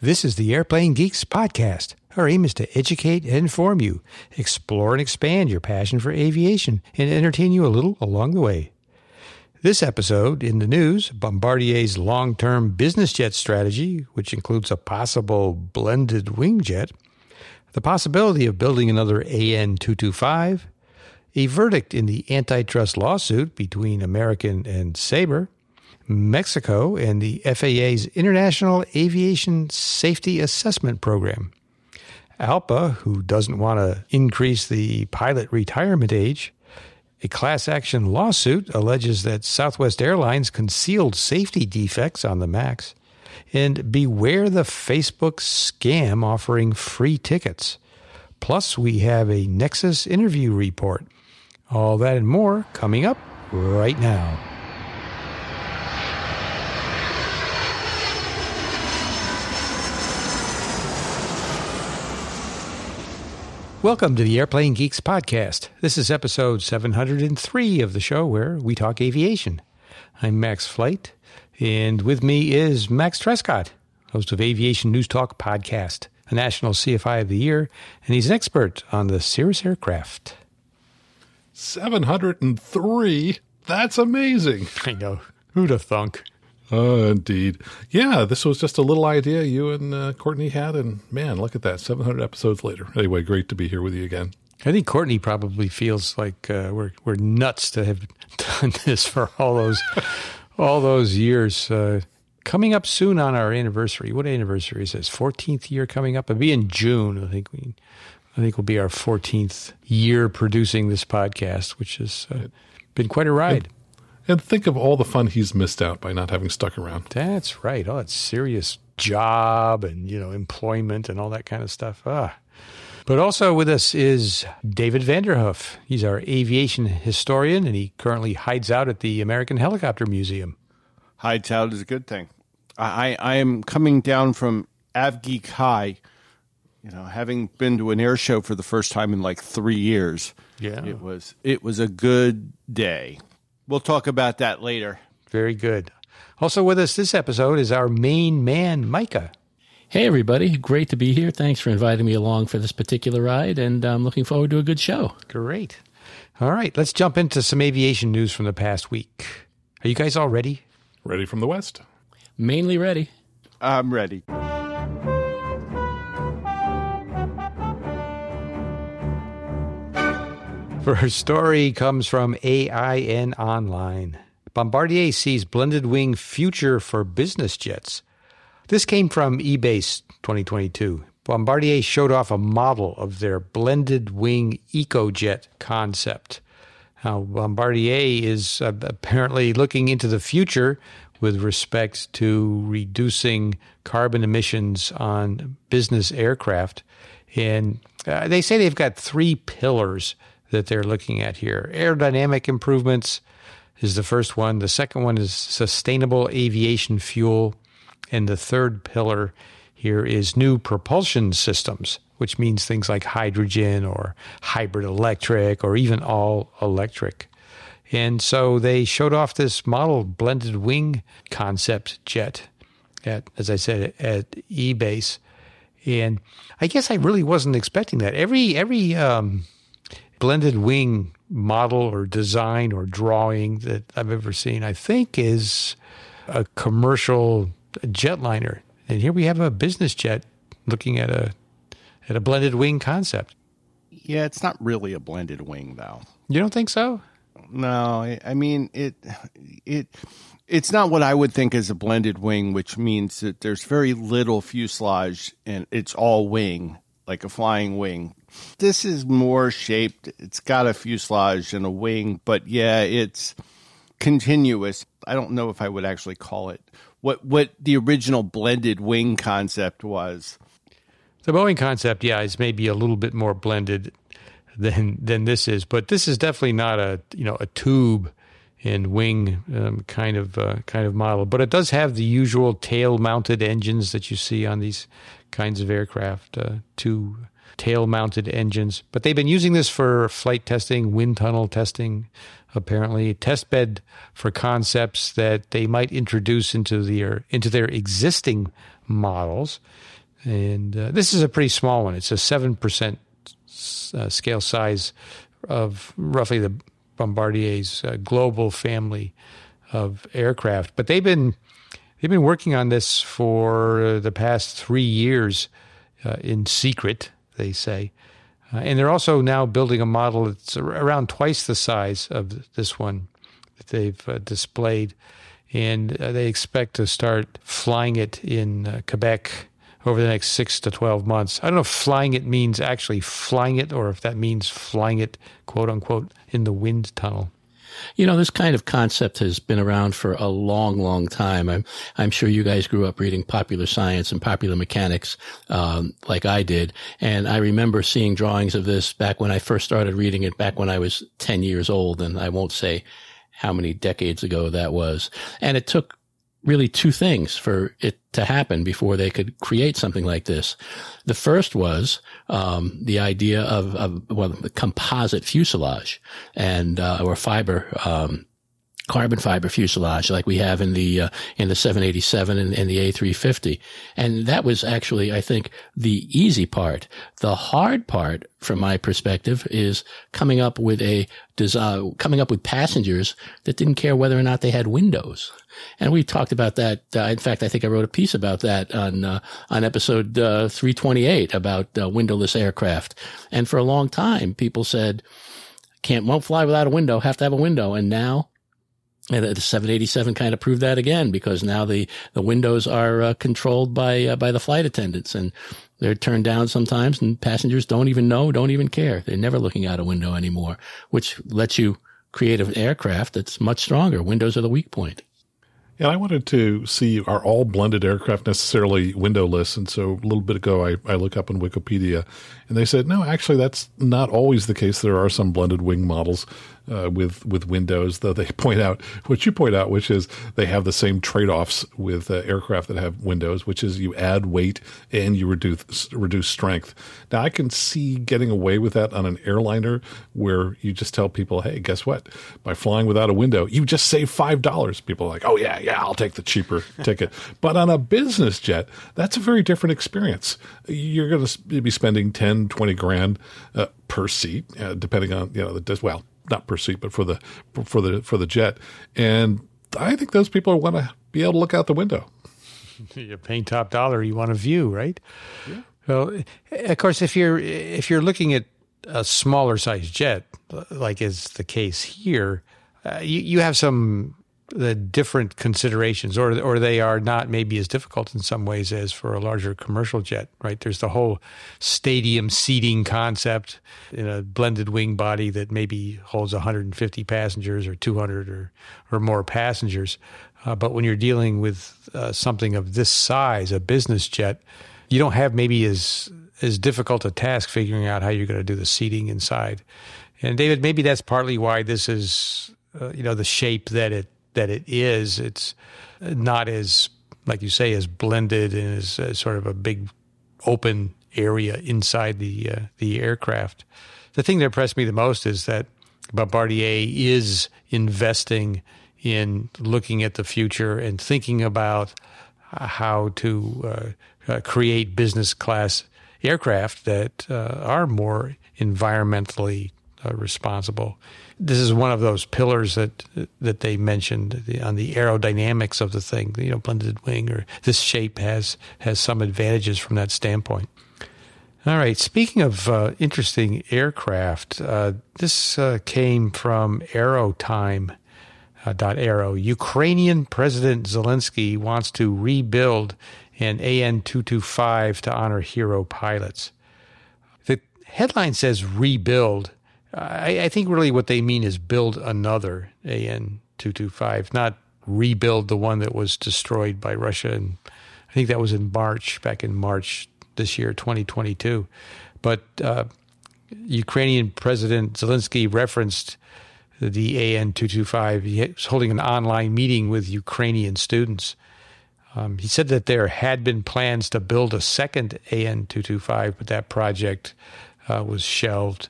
This is the Airplane Geeks podcast. Our aim is to educate and inform you, explore and expand your passion for aviation, and entertain you a little along the way. This episode in the news Bombardier's long term business jet strategy, which includes a possible blended wing jet, the possibility of building another AN 225, a verdict in the antitrust lawsuit between American and Sabre, Mexico and the FAA's International Aviation Safety Assessment Program. ALPA, who doesn't want to increase the pilot retirement age, a class action lawsuit alleges that Southwest Airlines concealed safety defects on the MAX, and beware the Facebook scam offering free tickets. Plus, we have a Nexus interview report. All that and more coming up right now. Welcome to the Airplane Geeks podcast. This is episode 703 of the show where we talk aviation. I'm Max Flight, and with me is Max Trescott, host of Aviation News Talk podcast, a national CFI of the year, and he's an expert on the Cirrus aircraft. 703? That's amazing. I know. Who'd have thunk? Uh, indeed. Yeah, this was just a little idea you and uh, Courtney had, and man, look at that, 700 episodes later. Anyway, great to be here with you again. I think Courtney probably feels like uh, we're we're nuts to have done this for all those all those years. Uh, coming up soon on our anniversary. What anniversary is this? Fourteenth year coming up. It'll be in June. I think we. I think will be our 14th year producing this podcast, which has uh, been quite a ride. And think of all the fun he's missed out by not having stuck around. That's right. Oh, it's serious job and, you know, employment and all that kind of stuff. Ah. But also with us is David Vanderhoof. He's our aviation historian and he currently hides out at the American Helicopter Museum. Hides out is a good thing. I, I am coming down from AvGeek High, you know, having been to an air show for the first time in like three years. Yeah. It was it was a good day. We'll talk about that later. Very good. Also with us this episode is our main man, Micah. Hey, everybody. Great to be here. Thanks for inviting me along for this particular ride, and I'm looking forward to a good show. Great. All right, let's jump into some aviation news from the past week. Are you guys all ready? Ready from the West. Mainly ready. I'm ready. First story comes from AIN Online. Bombardier sees blended wing future for business jets. This came from EBACE 2022. Bombardier showed off a model of their blended wing EcoJet concept. Now, Bombardier is uh, apparently looking into the future with respect to reducing carbon emissions on business aircraft. And uh, they say they've got three pillars that they're looking at here. Aerodynamic improvements is the first one. The second one is sustainable aviation fuel. And the third pillar here is new propulsion systems, which means things like hydrogen or hybrid electric or even all electric. And so they showed off this model blended wing concept jet at, as I said, at EBACE. And I guess I really wasn't expecting that. Every every um, blended wing model or design or drawing that I've ever seen, I think, is a commercial jetliner. And here we have a business jet looking at a at a blended wing concept. Yeah, it's not really a blended wing though. You don't think so? No, I, mean it it it's not what I would think as a blended wing, which means that there's very little fuselage and it's all wing, like a flying wing. This is more shaped. It's got a fuselage and a wing, but yeah, it's continuous. I don't know if I would actually call it what what the original blended wing concept was. The Boeing concept, yeah, is maybe a little bit more blended than than this is, but this is definitely not a you know a tube and wing um, kind of uh, kind of model. But it does have the usual tail mounted engines that you see on these kinds of aircraft. Uh, two tail mounted engines. But they've been using this for flight testing, wind tunnel testing, apparently, test bed for concepts that they might introduce into their, into their existing models. And uh, this is a pretty small one. It's a 7% uh, scale size of roughly the Bombardier's uh, global family of aircraft. But they've been they've been working on this for the past three years uh, in secret, they say. Uh, and they're also now building a model that's around twice the size of this one that they've uh, displayed. And uh, they expect to start flying it in uh, Quebec over the next six to 12 months. I don't know if flying it means actually flying it or if that means flying it, quote unquote, in the wind tunnel. You know, this kind of concept has been around for a long, long time. I'm, I'm sure you guys grew up reading popular science and popular mechanics, um, like I did. And I remember seeing drawings of this back when I first started reading it, back when I was 10 years old. And I won't say how many decades ago that was. And it took really two things for it to happen before they could create something like this. The first was um, the idea of, of well, the composite fuselage and uh, or fiber. Um, carbon fiber fuselage like we have in the uh, in the 787 and, and, the A350 and that was actually I think the easy part the hard part from my perspective is coming up with a design coming up with passengers that didn't care whether or not they had windows and we talked about that. Uh, in fact, I think I wrote a piece about that on uh, on episode uh, 328 about uh, windowless aircraft. And for a long time, people said, "Can't won't fly without a window. Have to have a window." And now. And the 787 kind of proved that again because now the, the windows are uh, controlled by uh, by the flight attendants and they're turned down sometimes and passengers don't even know, don't even care. They're never looking out a window anymore, which lets you create an aircraft that's much stronger. Windows are the weak point. And I wanted to see are all blended aircraft necessarily windowless? And so a little bit ago, I, I look up on Wikipedia and they said, no, actually, that's not always the case. There are some blended wing models uh, with with Windows, though they point out what you point out, which is they have the same trade offs with uh, aircraft that have Windows, which is you add weight and you reduce reduce strength. Now I can see getting away with that on an airliner where you just tell people, hey, guess what? By flying without a window, you just save five dollars. People are like, oh yeah, yeah, I'll take the cheaper ticket. But on a business jet, that's a very different experience. You're going to be spending 10, 20 grand uh, per seat, uh, depending on you know the well not per seat, but for the for the for the jet. And I think those people want to be able to look out the window. You're paying top dollar. You want a view, right? Yeah. Well, of course, if you're if you're looking at a smaller size jet, like is the case here, uh, you you have some the different considerations, or or they are not maybe as difficult in some ways as for a larger commercial jet. Right? There's the whole stadium seating concept in a blended wing body that maybe holds 150 passengers or 200 or or more passengers. Uh, but when you're dealing with uh, something of this size, a business jet, you don't have maybe as as difficult a task figuring out how you're going to do the seating inside. And David, maybe that's partly why this is, uh, you know, the shape that it that it is. It's not as, like you say, as blended and as, as sort of a big open area inside the uh, the aircraft. The thing that impressed me the most is that Bombardier is investing in looking at the future and thinking about how to uh, uh, create business class aircraft that uh, are more environmentally uh, responsible this is one of those pillars that that they mentioned the, on the aerodynamics of the thing. You know, blended wing or this shape has has some advantages from that standpoint. All right. Speaking of uh, interesting aircraft, uh, this uh, came from Aerotime. Uh, dot Aero. Ukrainian President Zelensky wants to rebuild an AN 225 to honor hero pilots. The headline says rebuild, I, I think really what they mean is build another AN 225, not rebuild the one that was destroyed by Russia. And I think that was in March, back in March this year, 2022. But uh, Ukrainian President Zelensky referenced the AN 225. He was holding an online meeting with Ukrainian students. Um, he said that there had been plans to build a second AN 225, but that project uh, was shelved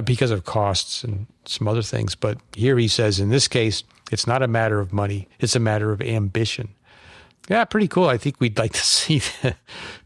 because of costs and some other things. But here he says, in this case, it's not a matter of money; it's a matter of ambition. Yeah, pretty cool. I think we'd like to see the,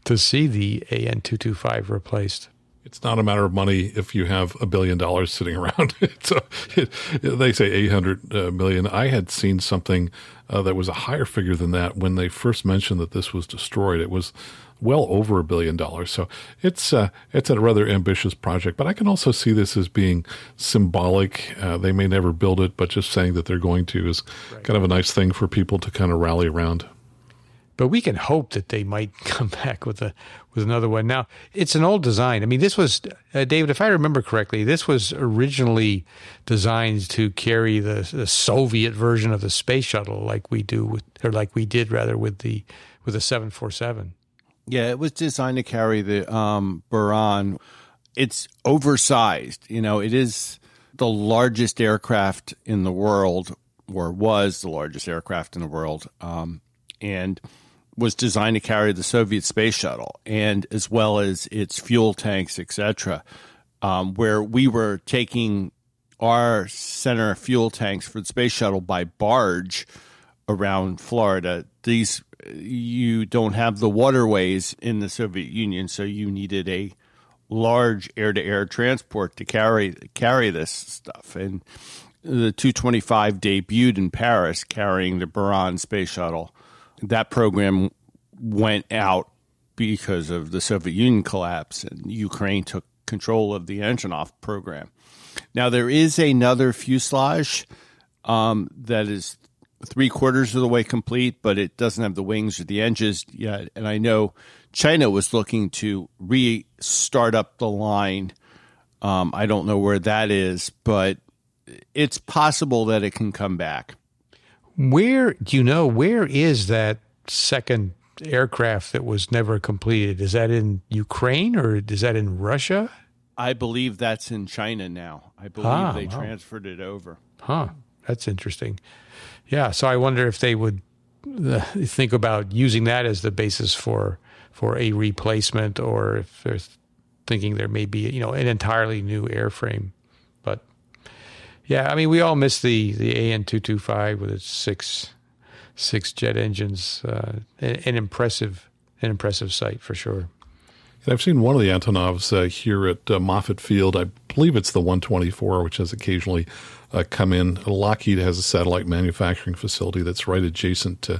to see the AN two two five replaced. It's not a matter of money if you have a billion dollars sitting around. so it, they say eight hundred uh. I had seen something uh, that was a higher figure than that when they first mentioned that this was destroyed. It was well over a billion dollars. So it's uh, it's a rather ambitious project, but I can also see this as being symbolic. Uh, they may never build it, but just saying that they're going to is right. kind of a nice thing for people to kind of rally around. But we can hope that they might come back with a with another one. Now it's an old design. I mean, this was uh, David, if I remember correctly, this was originally designed to carry the, the Soviet version of the space shuttle, like we do with, or like we did rather with the with the seven four seven. Yeah, it was designed to carry the um, Buran. It's oversized. You know, it is the largest aircraft in the world, or was the largest aircraft in the world, um, and was designed to carry the Soviet space shuttle, and as well as its fuel tanks, etc. Um, where we were taking our center fuel tanks for the space shuttle by barge around Florida. These you don't have the waterways in the Soviet Union, so you needed a large air-to-air transport to carry carry this stuff. And the 225 debuted in Paris, carrying the Buran space shuttle. That program went out because of the Soviet Union collapse, and Ukraine took control of the Antonov program. Now there is another fuselage um, that is three quarters of the way complete, but it doesn't have the wings or the engines yet. And I know China was looking to restart up the line. Um, I don't know where that is, but it's possible that it can come back. Where do you know where is that second aircraft that was never completed? Is that in Ukraine or is that in Russia? I believe that's in China now. I believe ah, they wow. transferred it over. Huh. That's interesting. Yeah, so I wonder if they would uh, think about using that as the basis for for a replacement, or if they're thinking there may be you know an entirely new airframe. But yeah, I mean we all miss the the AN two two five with its six six jet engines. Uh, an, impressive an impressive sight for sure. I've seen one of the Antonovs uh, here at uh, Moffett Field. I believe it's the 124, which has occasionally uh, come in. Lockheed has a satellite manufacturing facility that's right adjacent to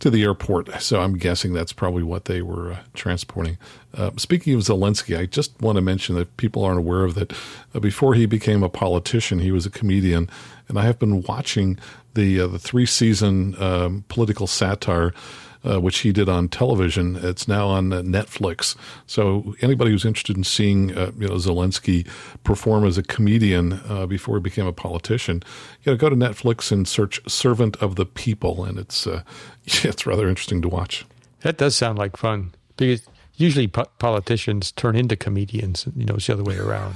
to the airport. So I'm guessing that's probably what they were uh, transporting. Uh, speaking of Zelensky, I just want to mention that people aren't aware of that. Uh, before he became a politician, he was a comedian, and I have been watching the uh, the three season um, political satire uh, which he did on television. It's now on Netflix. So anybody who's interested in seeing uh, you know Zelensky perform as a comedian uh, before he became a politician, you know, go to Netflix and search "Servant of the People," and it's uh, it's rather interesting to watch. That does sound like fun because usually po- politicians turn into comedians. You know, it's the other way around.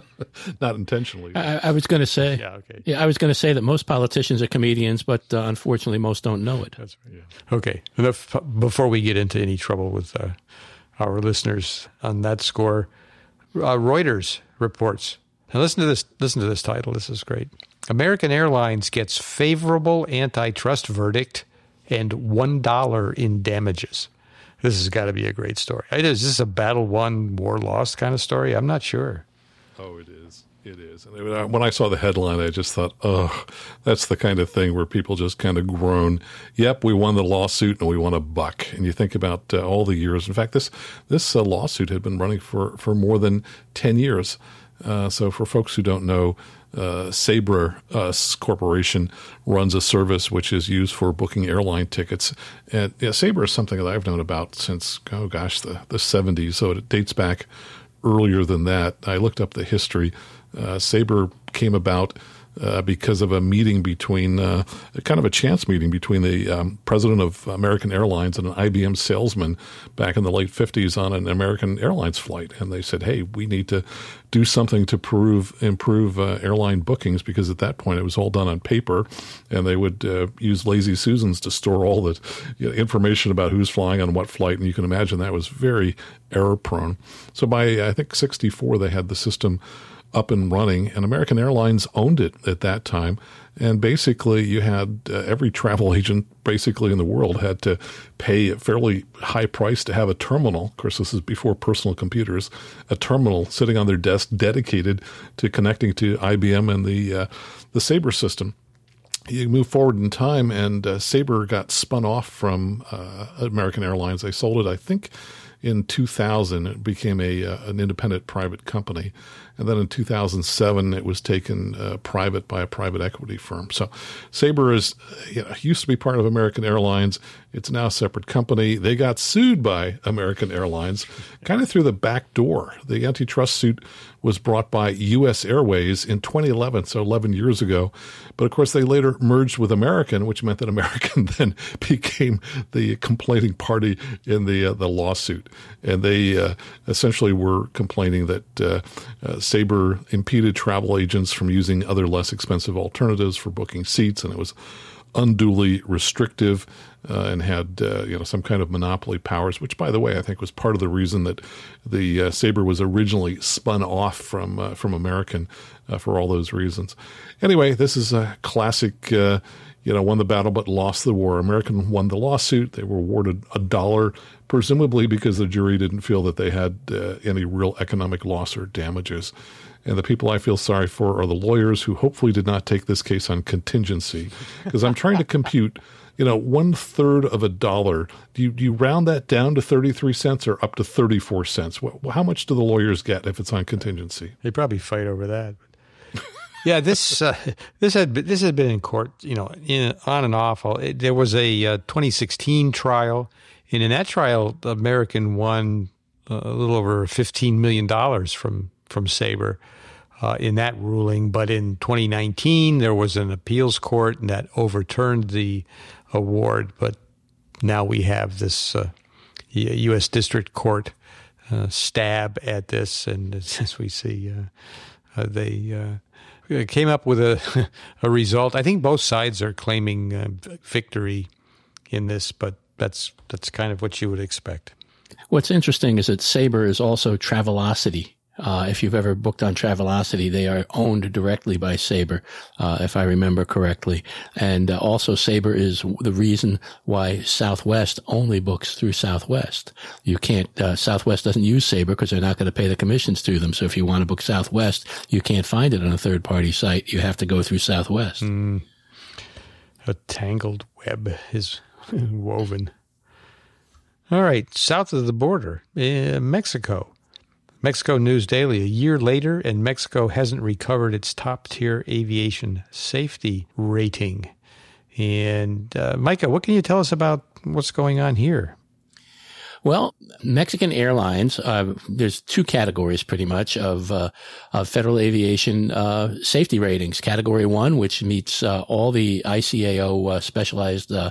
Not intentionally. I, I was going to say. Yeah. Okay. Yeah, I was going to say that most politicians are comedians, but uh, unfortunately, most don't know it. That's right. Yeah. Okay. Enough before we get into any trouble with uh, our listeners on that score. Uh, Reuters reports. Now listen to this. Listen to this title. This is great. American Airlines gets favorable antitrust verdict and one dollar in damages. This has got to be a great story. Is this a battle won, war lost kind of story? I'm not sure. Oh, it is. It is. And when I saw the headline, I just thought, oh, that's the kind of thing where people just kind of groan. Yep, we won the lawsuit and we won a buck. And you think about uh, all the years. In fact, this this uh, lawsuit had been running for for more than ten years. Uh, so for folks who don't know, uh, Sabre uh, Corporation runs a service which is used for booking airline tickets. And yeah, Sabre is something that I've known about since, oh gosh, the, the 70s. So it dates back earlier than that. I looked up the history. Uh, Sabre came about uh, because of a meeting between, uh, kind of a chance meeting between the um, president of American Airlines and an IBM salesman back in the late 50s on an American Airlines flight. And they said, hey, we need to do something to prove, improve uh, airline bookings because at that point it was all done on paper and they would uh, use lazy Susans to store all the you know, information about who's flying on what flight. And you can imagine that was very error prone. So by, I think, 64, they had the system up and running, and American Airlines owned it at that time. And basically, you had uh, every travel agent basically in the world had to pay a fairly high price to have a terminal. Of course, this is before personal computers, a terminal sitting on their desk dedicated to connecting to IBM and the uh, the Sabre system. You move forward in time, and uh, Sabre got spun off from uh, American Airlines. They sold it, I think, in 2000. It became a uh, an independent private company, and then in 2007, it was taken uh, private by a private equity firm. So Sabre is, you know, used to be part of American Airlines. It's now a separate company. They got sued by American Airlines kind of through the back door. The antitrust suit was brought by U.S. Airways in 2011, so 11 years ago. But of course, they later merged with American, which meant that American then became the complaining party in the uh, the lawsuit, and they uh, essentially were complaining that uh, uh Sabre impeded travel agents from using other less expensive alternatives for booking seats, and it was unduly restrictive uh, and had uh, you know some kind of monopoly powers. Which, by the way, I think was part of the reason that the uh, Sabre was originally spun off from uh, from American uh, for all those reasons. Anyway, this is a classic. Uh, you know, won the battle but lost the war. American won the lawsuit. They were awarded a dollar, presumably because the jury didn't feel that they had any real economic loss or damages. And the people I feel sorry for are the lawyers who hopefully did not take this case on contingency. Because I'm trying to compute, you know, one third of a dollar. Do you, do you round that down to 33 cents or up to 34 cents? How much do the lawyers get if it's on contingency? They probably fight over that. yeah, this uh, this had been, this had been in court, you know, in, on and off. It, there was a uh, 2016 trial, and in that trial, the American won uh, a little over 15 million dollars from from Sabre uh, in that ruling. But in 2019, there was an appeals court that overturned the award. But now we have this uh, U.S. District Court uh, stab at this, and as we see, uh, uh, they came up with a, a result. I think both sides are claiming victory in this, but that's that's kind of what you would expect. What's interesting is that Sabre is also Travelocity uh, if you've ever booked on Travelocity, they are owned directly by Sabre, uh, if I remember correctly. And uh, also Sabre is the reason why Southwest only books through Southwest. You can't, uh, Southwest doesn't use Sabre because they're not going to pay the commissions to them. So if you want to book Southwest, you can't find it on a third party site. You have to go through Southwest. Mm. A tangled web is woven. All right, south of the border, Mexico. Mexico News Daily. A year later, and Mexico hasn't recovered its top tier aviation safety rating. And uh, Micah, what can you tell us about what's going on here? Well, Mexican Airlines, uh, there's two categories pretty much of, uh, of federal aviation uh, safety ratings. Category one, which meets uh, all the ICAO uh, specialized uh,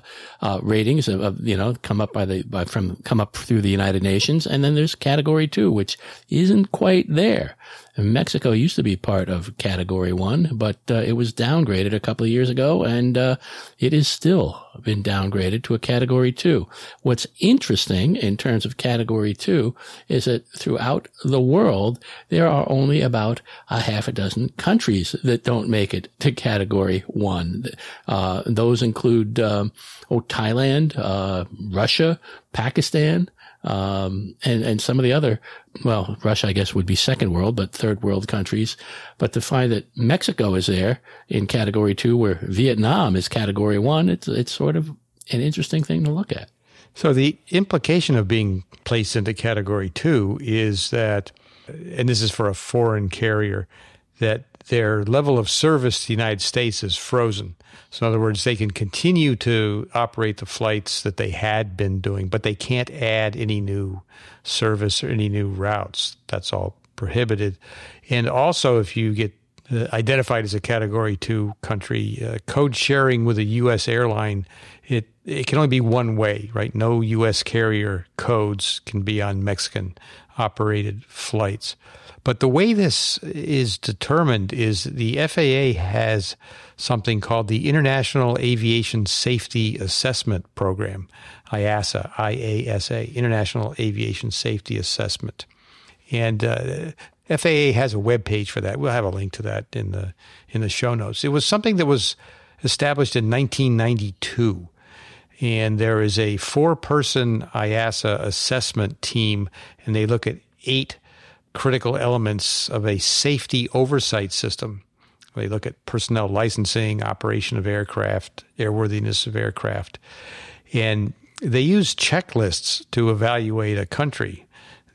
ratings of, you know, come up by the, by, from, come up through the United Nations. And then there's category two, which isn't quite there. Mexico used to be part of Category One, but uh, it was downgraded a couple of years ago, and uh, it is still been downgraded to a Category Two. What's interesting in terms of Category Two is that throughout the world there are only about a half a dozen countries that don't make it to Category One. Uh, those include um, oh Thailand, uh, Russia, Pakistan um, and and some of the other, well, Russia I guess would be second world, but third world countries. But to find that Mexico is there in category two, where Vietnam is category one, it's it's sort of an interesting thing to look at. So the implication of being placed into category two is that, and this is for a foreign carrier, that their level of service to the United States is frozen. So, in other words, they can continue to operate the flights that they had been doing, but they can't add any new service or any new routes. That's all prohibited. And also, if you get uh, identified as a Category 2 country. Uh, code sharing with a U.S. airline, it, it can only be one way, right? No U.S. carrier codes can be on Mexican operated flights. But the way this is determined is the FAA has something called the International Aviation Safety Assessment Program, IASA, IASA, International Aviation Safety Assessment. And uh, FAA has a web page for that. We'll have a link to that in the in the show notes. It was something that was established in 1992 and there is a four person IASA assessment team, and they look at eight critical elements of a safety oversight system. They look at personnel licensing, operation of aircraft, airworthiness of aircraft, and they use checklists to evaluate a country.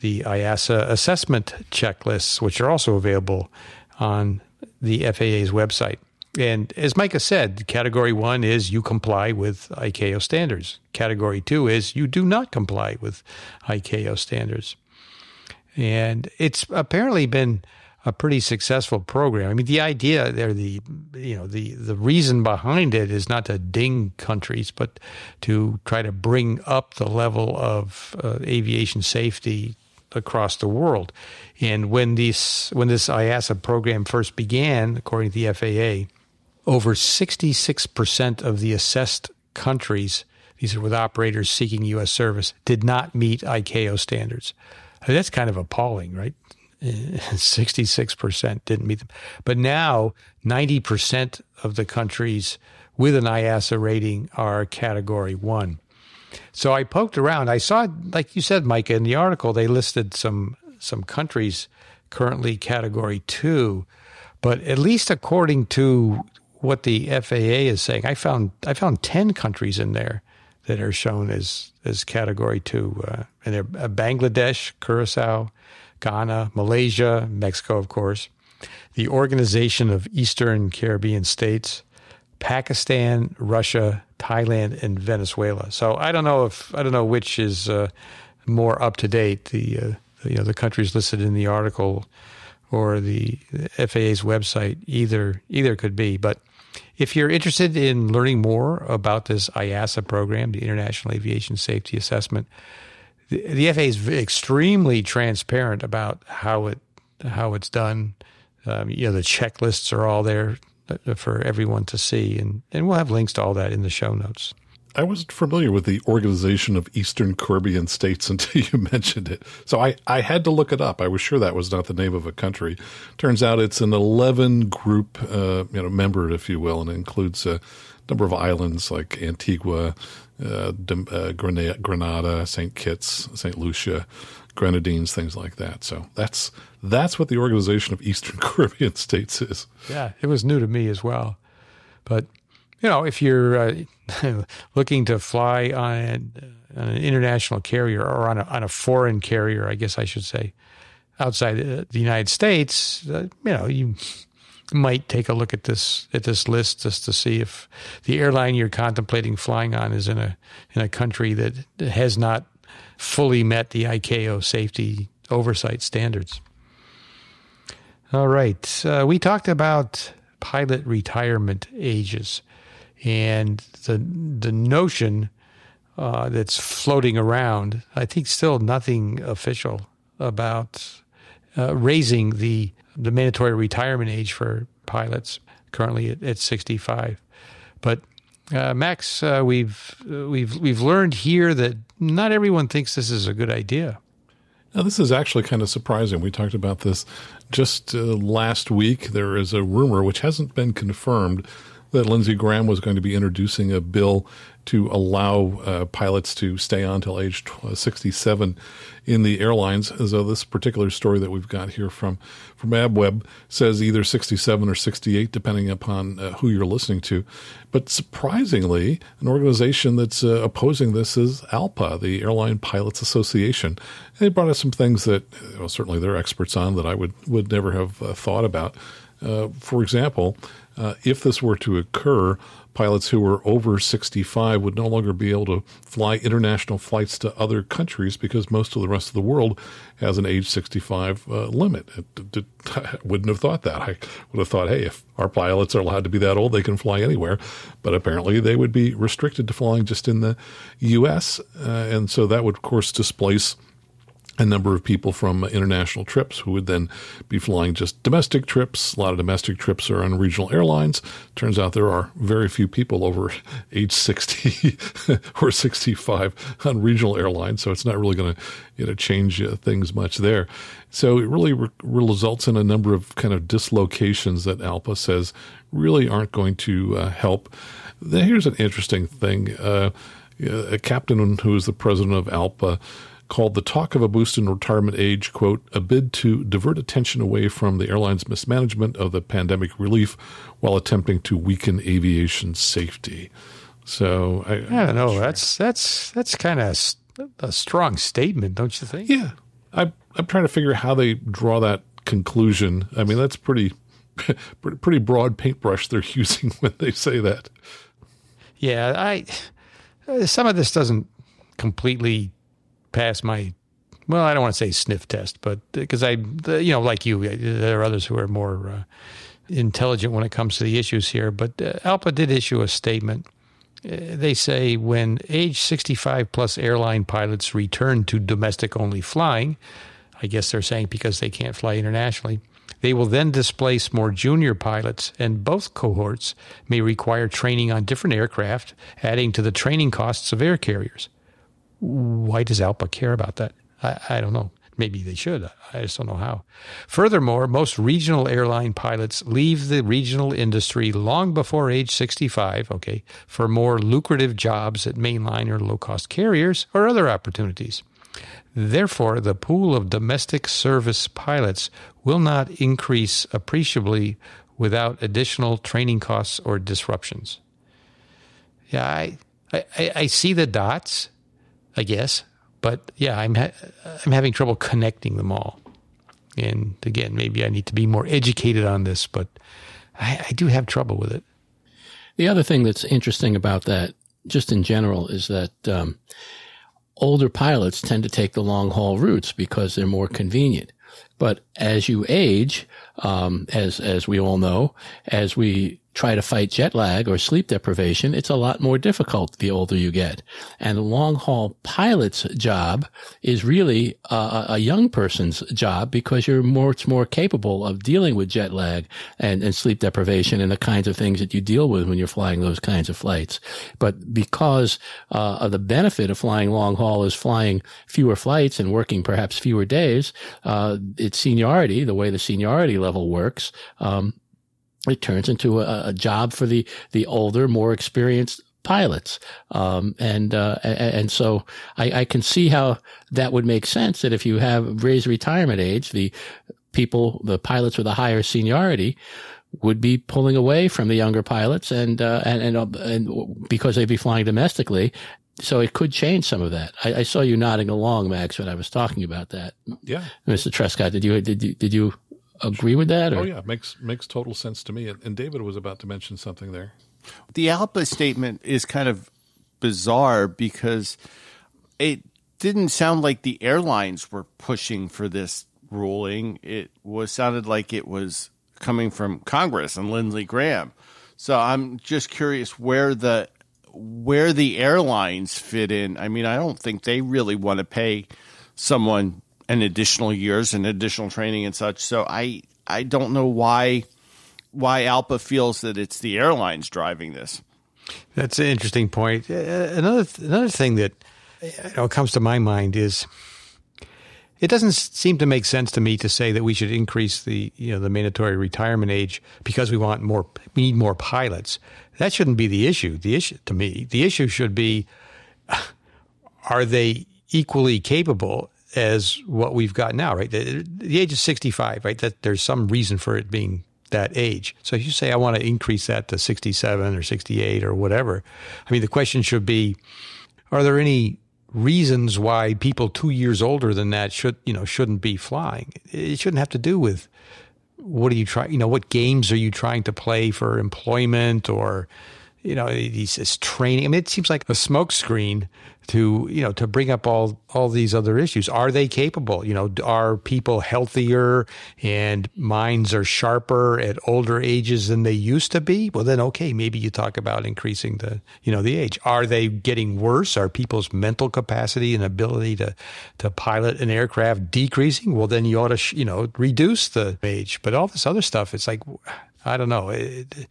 The IASA assessment checklists, which are also available on the FAA's website. And as Micah said, category one is you comply with ICAO standards. Category two is you do not comply with ICAO standards. And it's apparently been a pretty successful program. I mean, the idea there, the you know, the the reason behind it is not to ding countries, but to try to bring up the level of uh, aviation safety across the world. And when this when this IASA program first began, according to the FAA, over 66% of the assessed countries, these are with operators seeking U.S. service, did not meet ICAO standards. That's kind of appalling, right? 66% didn't meet them. But now 90% of the countries with an IASA rating are category one. So I poked around. I saw, like you said, Micah, in the article, they listed some some countries currently category two, but at least according to what the FAA is saying, I found I found ten countries in there that are shown as as category two, uh, and they're uh, Bangladesh, Curacao, Ghana, Malaysia, Mexico, of course, the Organization of Eastern Caribbean States, Pakistan, Russia, Thailand, and Venezuela. So I don't know if I don't know which is uh, more up to date. The uh, you know the countries listed in the article or the FAA's website either either could be, but if you're interested in learning more about this IASA program, the International Aviation Safety Assessment, the, the FAA is extremely transparent about how it how it's done. Um, you know, the checklists are all there uh, for everyone to see, and, and we'll have links to all that in the show notes. I wasn't familiar with the Organization of Eastern Caribbean States until you mentioned it. So I, I had to look it up. I was sure that was not the name of a country. Turns out it's an 11 group, uh, you know, member, if you will, and includes a number of islands like Antigua, uh, uh, Grenada, St. Kitts, St. Lucia, Grenadines, things like that. So that's that's what the Organization of Eastern Caribbean States is. Yeah, it was new to me as well. But you know, if you're uh, looking to fly on, on, an international carrier or on a, on a foreign carrier, I guess I should say, outside the United States, uh, you know, you might take a look at this at this list just to see if the airline you're contemplating flying on is in a in a country that has not fully met the ICAO safety oversight standards. All right, uh, we talked about pilot retirement ages and the the notion uh, that's floating around. I think still nothing official about uh, raising the the mandatory retirement age for pilots currently at, at 65. But uh, Max, uh, we've we've we've learned here that not everyone thinks this is a good idea. Now, this is actually kind of surprising. We talked about this just uh, last week. There is a rumor, which hasn't been confirmed, that Lindsey Graham was going to be introducing a bill to allow uh, pilots to stay on till age 67 in the airlines. So this particular story that we've got here from from AVweb says either 67 or 68, depending upon uh, who you're listening to. But surprisingly, an organization that's uh, opposing this is ALPA, the Airline Pilots Association. They brought us some things that well, certainly they're experts on that I would would never have uh, thought about. Uh, for example, uh, if this were to occur, pilots who were over 65 would no longer be able to fly international flights to other countries because most of the rest of the world has an age 65 uh, limit. I wouldn't have thought that. I would have thought, hey, if our pilots are allowed to be that old, they can fly anywhere. But apparently they would be restricted to flying just in the U.S. Uh, and so that would, of course, displace – a number of people from international trips who would then be flying just domestic trips. A lot of domestic trips are on regional airlines. Turns out there are very few people over age 60 or 65 on regional airlines, so it's not really going to you know, change uh, things much there. So it really re- results in a number of kind of dislocations that ALPA says really aren't going to uh, help. Here's an interesting thing. Uh, a captain who is the president of ALPA called the talk of a boost in retirement age, quote, a bid to divert attention away from the airline's mismanagement of the pandemic relief while attempting to weaken aviation safety. So I, I don't know. Sure. That's that's that's kind of a strong statement, don't you think? Yeah, I, I'm trying to figure out how they draw that conclusion. I mean, that's pretty pretty broad paintbrush they're using when they say that. Yeah, I uh, some of this doesn't completely pass my well, I don't want to say sniff test, but because I, you know, like you, there are others who are more uh, intelligent when it comes to the issues here. But uh, ALPA did issue a statement. Uh, they say when age 65 plus airline pilots return to domestic only flying, I guess they're saying because they can't fly internationally, they will then displace more junior pilots, and both cohorts may require training on different aircraft, adding to the training costs of air carriers why does ALPA care about that? I, I don't know. Maybe they should. I just don't know how. Furthermore, most regional airline pilots leave the regional industry long before age 65, okay, for more lucrative jobs at mainline or low cost carriers or other opportunities. Therefore, the pool of domestic service pilots will not increase appreciably without additional training costs or disruptions. Yeah, I, I, I see the dots. I guess. But yeah, I'm ha- I'm having trouble connecting them all. And again, maybe I need to be more educated on this, but I, I do have trouble with it. The other thing that's interesting about that, just in general, is that um, older pilots tend to take the long haul routes because they're more convenient. But as you age, um, as as we all know, as we try to fight jet lag or sleep deprivation, it's a lot more difficult the older you get. And a long haul pilot's job is really a, a, young person's job because you're much more capable of dealing with jet lag and, and sleep deprivation and the kinds of things that you deal with when you're flying those kinds of flights. But because uh, of the benefit of flying long haul is flying fewer flights and working perhaps fewer days, uh, it's seniority, the way the seniority level works, um, it turns into a, a job for the the older, more experienced pilots. Um, and, uh, and so I, I, can see how that would make sense that if you have raised retirement age, the people, the pilots with a higher seniority would be pulling away from the younger pilots and, uh, and, and, uh, and, because they'd be flying domestically. So it could change some of that. I, I, saw you nodding along, Max, when I was talking about that. Yeah. Mr. Trescott, did you, did you, did you agree with that? Or? Oh yeah, makes makes total sense to me. And David was about to mention something there. The ALPA statement is kind of bizarre because it didn't sound like the airlines were pushing for this ruling. It was sounded like it was coming from Congress and Lindsey Graham. So I'm just curious where the where the airlines fit in. I mean, I don't think they really want to pay someone an additional years and additional training and such. So I I don't know why why ALPA feels that it's the airlines driving this. That's an interesting point. Uh, another another thing that you know, comes to my mind is it doesn't seem to make sense to me to say that we should increase the you know the mandatory retirement age because we want more we need more pilots. That shouldn't be the issue. The issue to me, the issue should be are they equally capable as what we've got now, right? The, the age is 65, right? That there's some reason for it being that age. So if you say I want to increase that to 67 or 68 or whatever, I mean the question should be are there any reasons why people 2 years older than that should, you know, shouldn't be flying? It shouldn't have to do with what are you trying? You know, what games are you trying to play for employment or you know, these training. I mean, it seems like a smokescreen to you know to bring up all all these other issues. Are they capable? You know, are people healthier and minds are sharper at older ages than they used to be? Well, then okay, maybe you talk about increasing the you know the age. Are they getting worse? Are people's mental capacity and ability to to pilot an aircraft decreasing? Well, then you ought to you know reduce the age. But all this other stuff, it's like I don't know. It,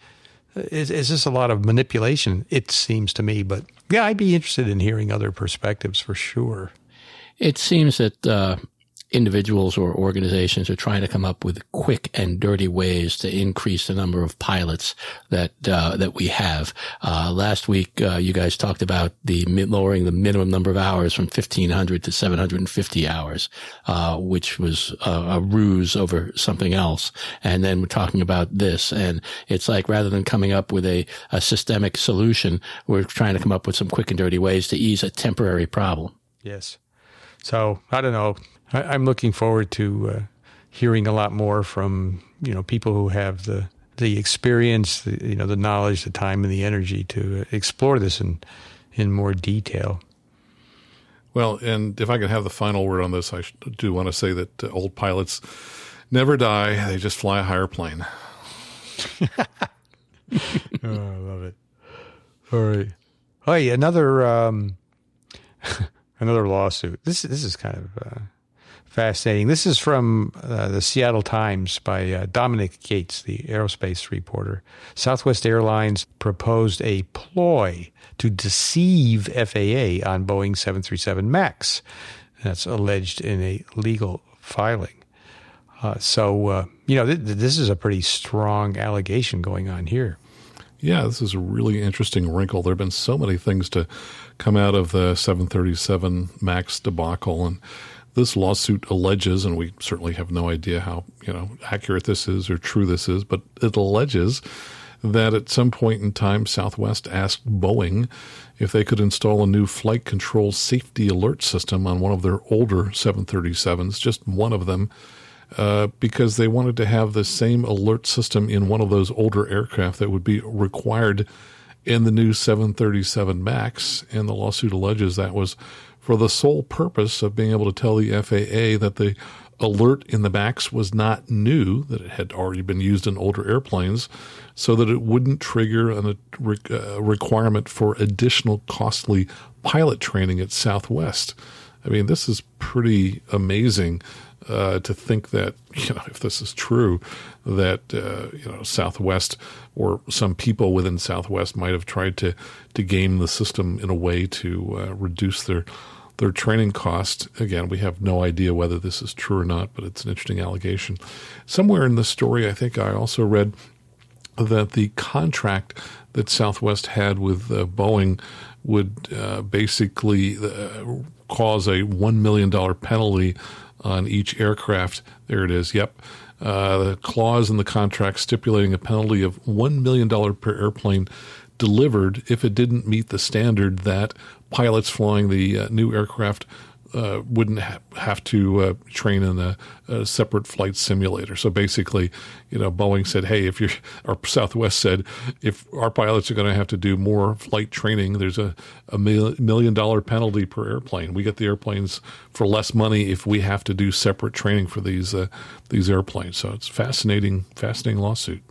is, is this a lot of manipulation? It seems to me, but yeah, I'd be interested in hearing other perspectives for sure. It seems that uh, individuals or organizations are trying to come up with quick and dirty ways to increase the number of pilots that uh, that we have. Uh, last week, uh, you guys talked about the lowering the minimum number of hours from 1,500 to 750 hours, uh, which was a, a, ruse over something else. And then we're talking about this, and it's like rather than coming up with a, a systemic solution, we're trying to come up with some quick and dirty ways to ease a temporary problem. Yes. So I don't know. I, am looking forward to uh, hearing a lot more from you know people who have the the experience, the, you know, the knowledge, the time, and the energy to explore this in in more detail. Well, and if I can have the final word on this, I do want to say that uh, old pilots never die; they just fly a higher plane. oh, I love it. All right. Hey, another um, another lawsuit. This this is kind of. Uh, fascinating. This is from uh, the Seattle Times by uh, Dominic Gates, the aerospace reporter. Southwest Airlines proposed a ploy to deceive FAA on Boeing 737 MAX. That's alleged in a legal filing. Uh, so, uh, you know, th- this is a pretty strong allegation going on here. Yeah, this is a really interesting wrinkle. There have been so many things to come out of the 737 MAX debacle. And this lawsuit alleges, and we certainly have no idea how you know accurate this is or true this is, but it alleges that at some point in time, Southwest asked Boeing if they could install a new flight control safety alert system on one of their older 737s, just one of them, uh, because they wanted to have the same alert system in one of those older aircraft that would be required in the new 737 MAX. And the lawsuit alleges that was for the sole purpose of being able to tell the FAA that the alert in the MAX was not new, that it had already been used in older airplanes, so that it wouldn't trigger a uh, requirement for additional costly pilot training at Southwest. I mean, this is pretty amazing uh, to think that, you know, if this is true, that, uh, you know, Southwest or some people within Southwest might have tried to, to game the system in a way to uh, reduce their their training cost. Again, we have no idea whether this is true or not, but it's an interesting allegation. Somewhere in the story, I think I also read that the contract that Southwest had with uh, Boeing would uh, basically uh, cause a $1 million penalty on each aircraft. There it is. Yep. Uh, the clause in the contract stipulating a penalty of $1 million per airplane delivered if it didn't meet the standard that pilots flying the uh, new aircraft uh, wouldn't ha- have to uh, train in a, a, separate flight simulator. So basically, you know, Boeing said, "Hey, if you're," or Southwest said, "If our pilots are going to have to do more flight training, there's a, a mil- million dollar penalty per airplane. We get the airplanes for less money if we have to do separate training for these uh, these airplanes." So it's fascinating, fascinating lawsuit.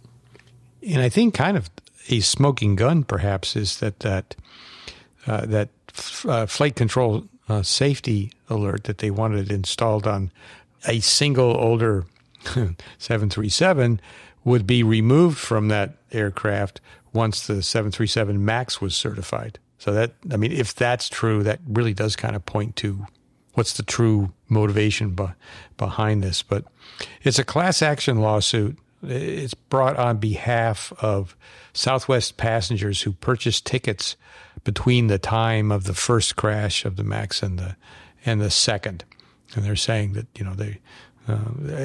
And I think kind of a smoking gun, perhaps, is that that uh, that uh, flight control uh, safety alert that they wanted installed on a single older 737 would be removed from that aircraft once the 737 MAX was certified. So that I mean, if that's true, that really does kind of point to what's the true motivation be- behind this. But it's a class action lawsuit it's brought on behalf of Southwest passengers who purchased tickets between the time of the first crash of the Max and the and the second, and they're saying that you know they uh,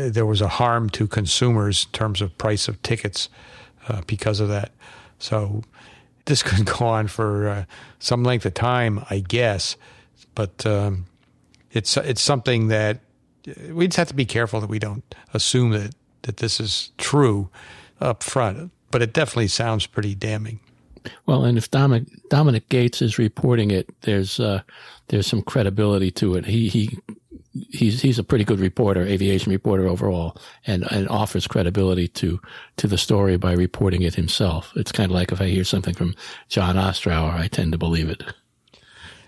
there was a harm to consumers in terms of price of tickets uh, because of that. So this could go on for uh, some length of time, I guess, but um, it's it's something that we just have to be careful that we don't assume that that this is true up front, but it definitely sounds pretty damning. Well, and if Dominic, Dominic Gates is reporting it, there's uh, there's some credibility to it. He he he's he's a pretty good reporter, aviation reporter overall, and and offers credibility to to the story by reporting it himself. It's kind of like if I hear something from Jon Ostrower, I tend to believe it.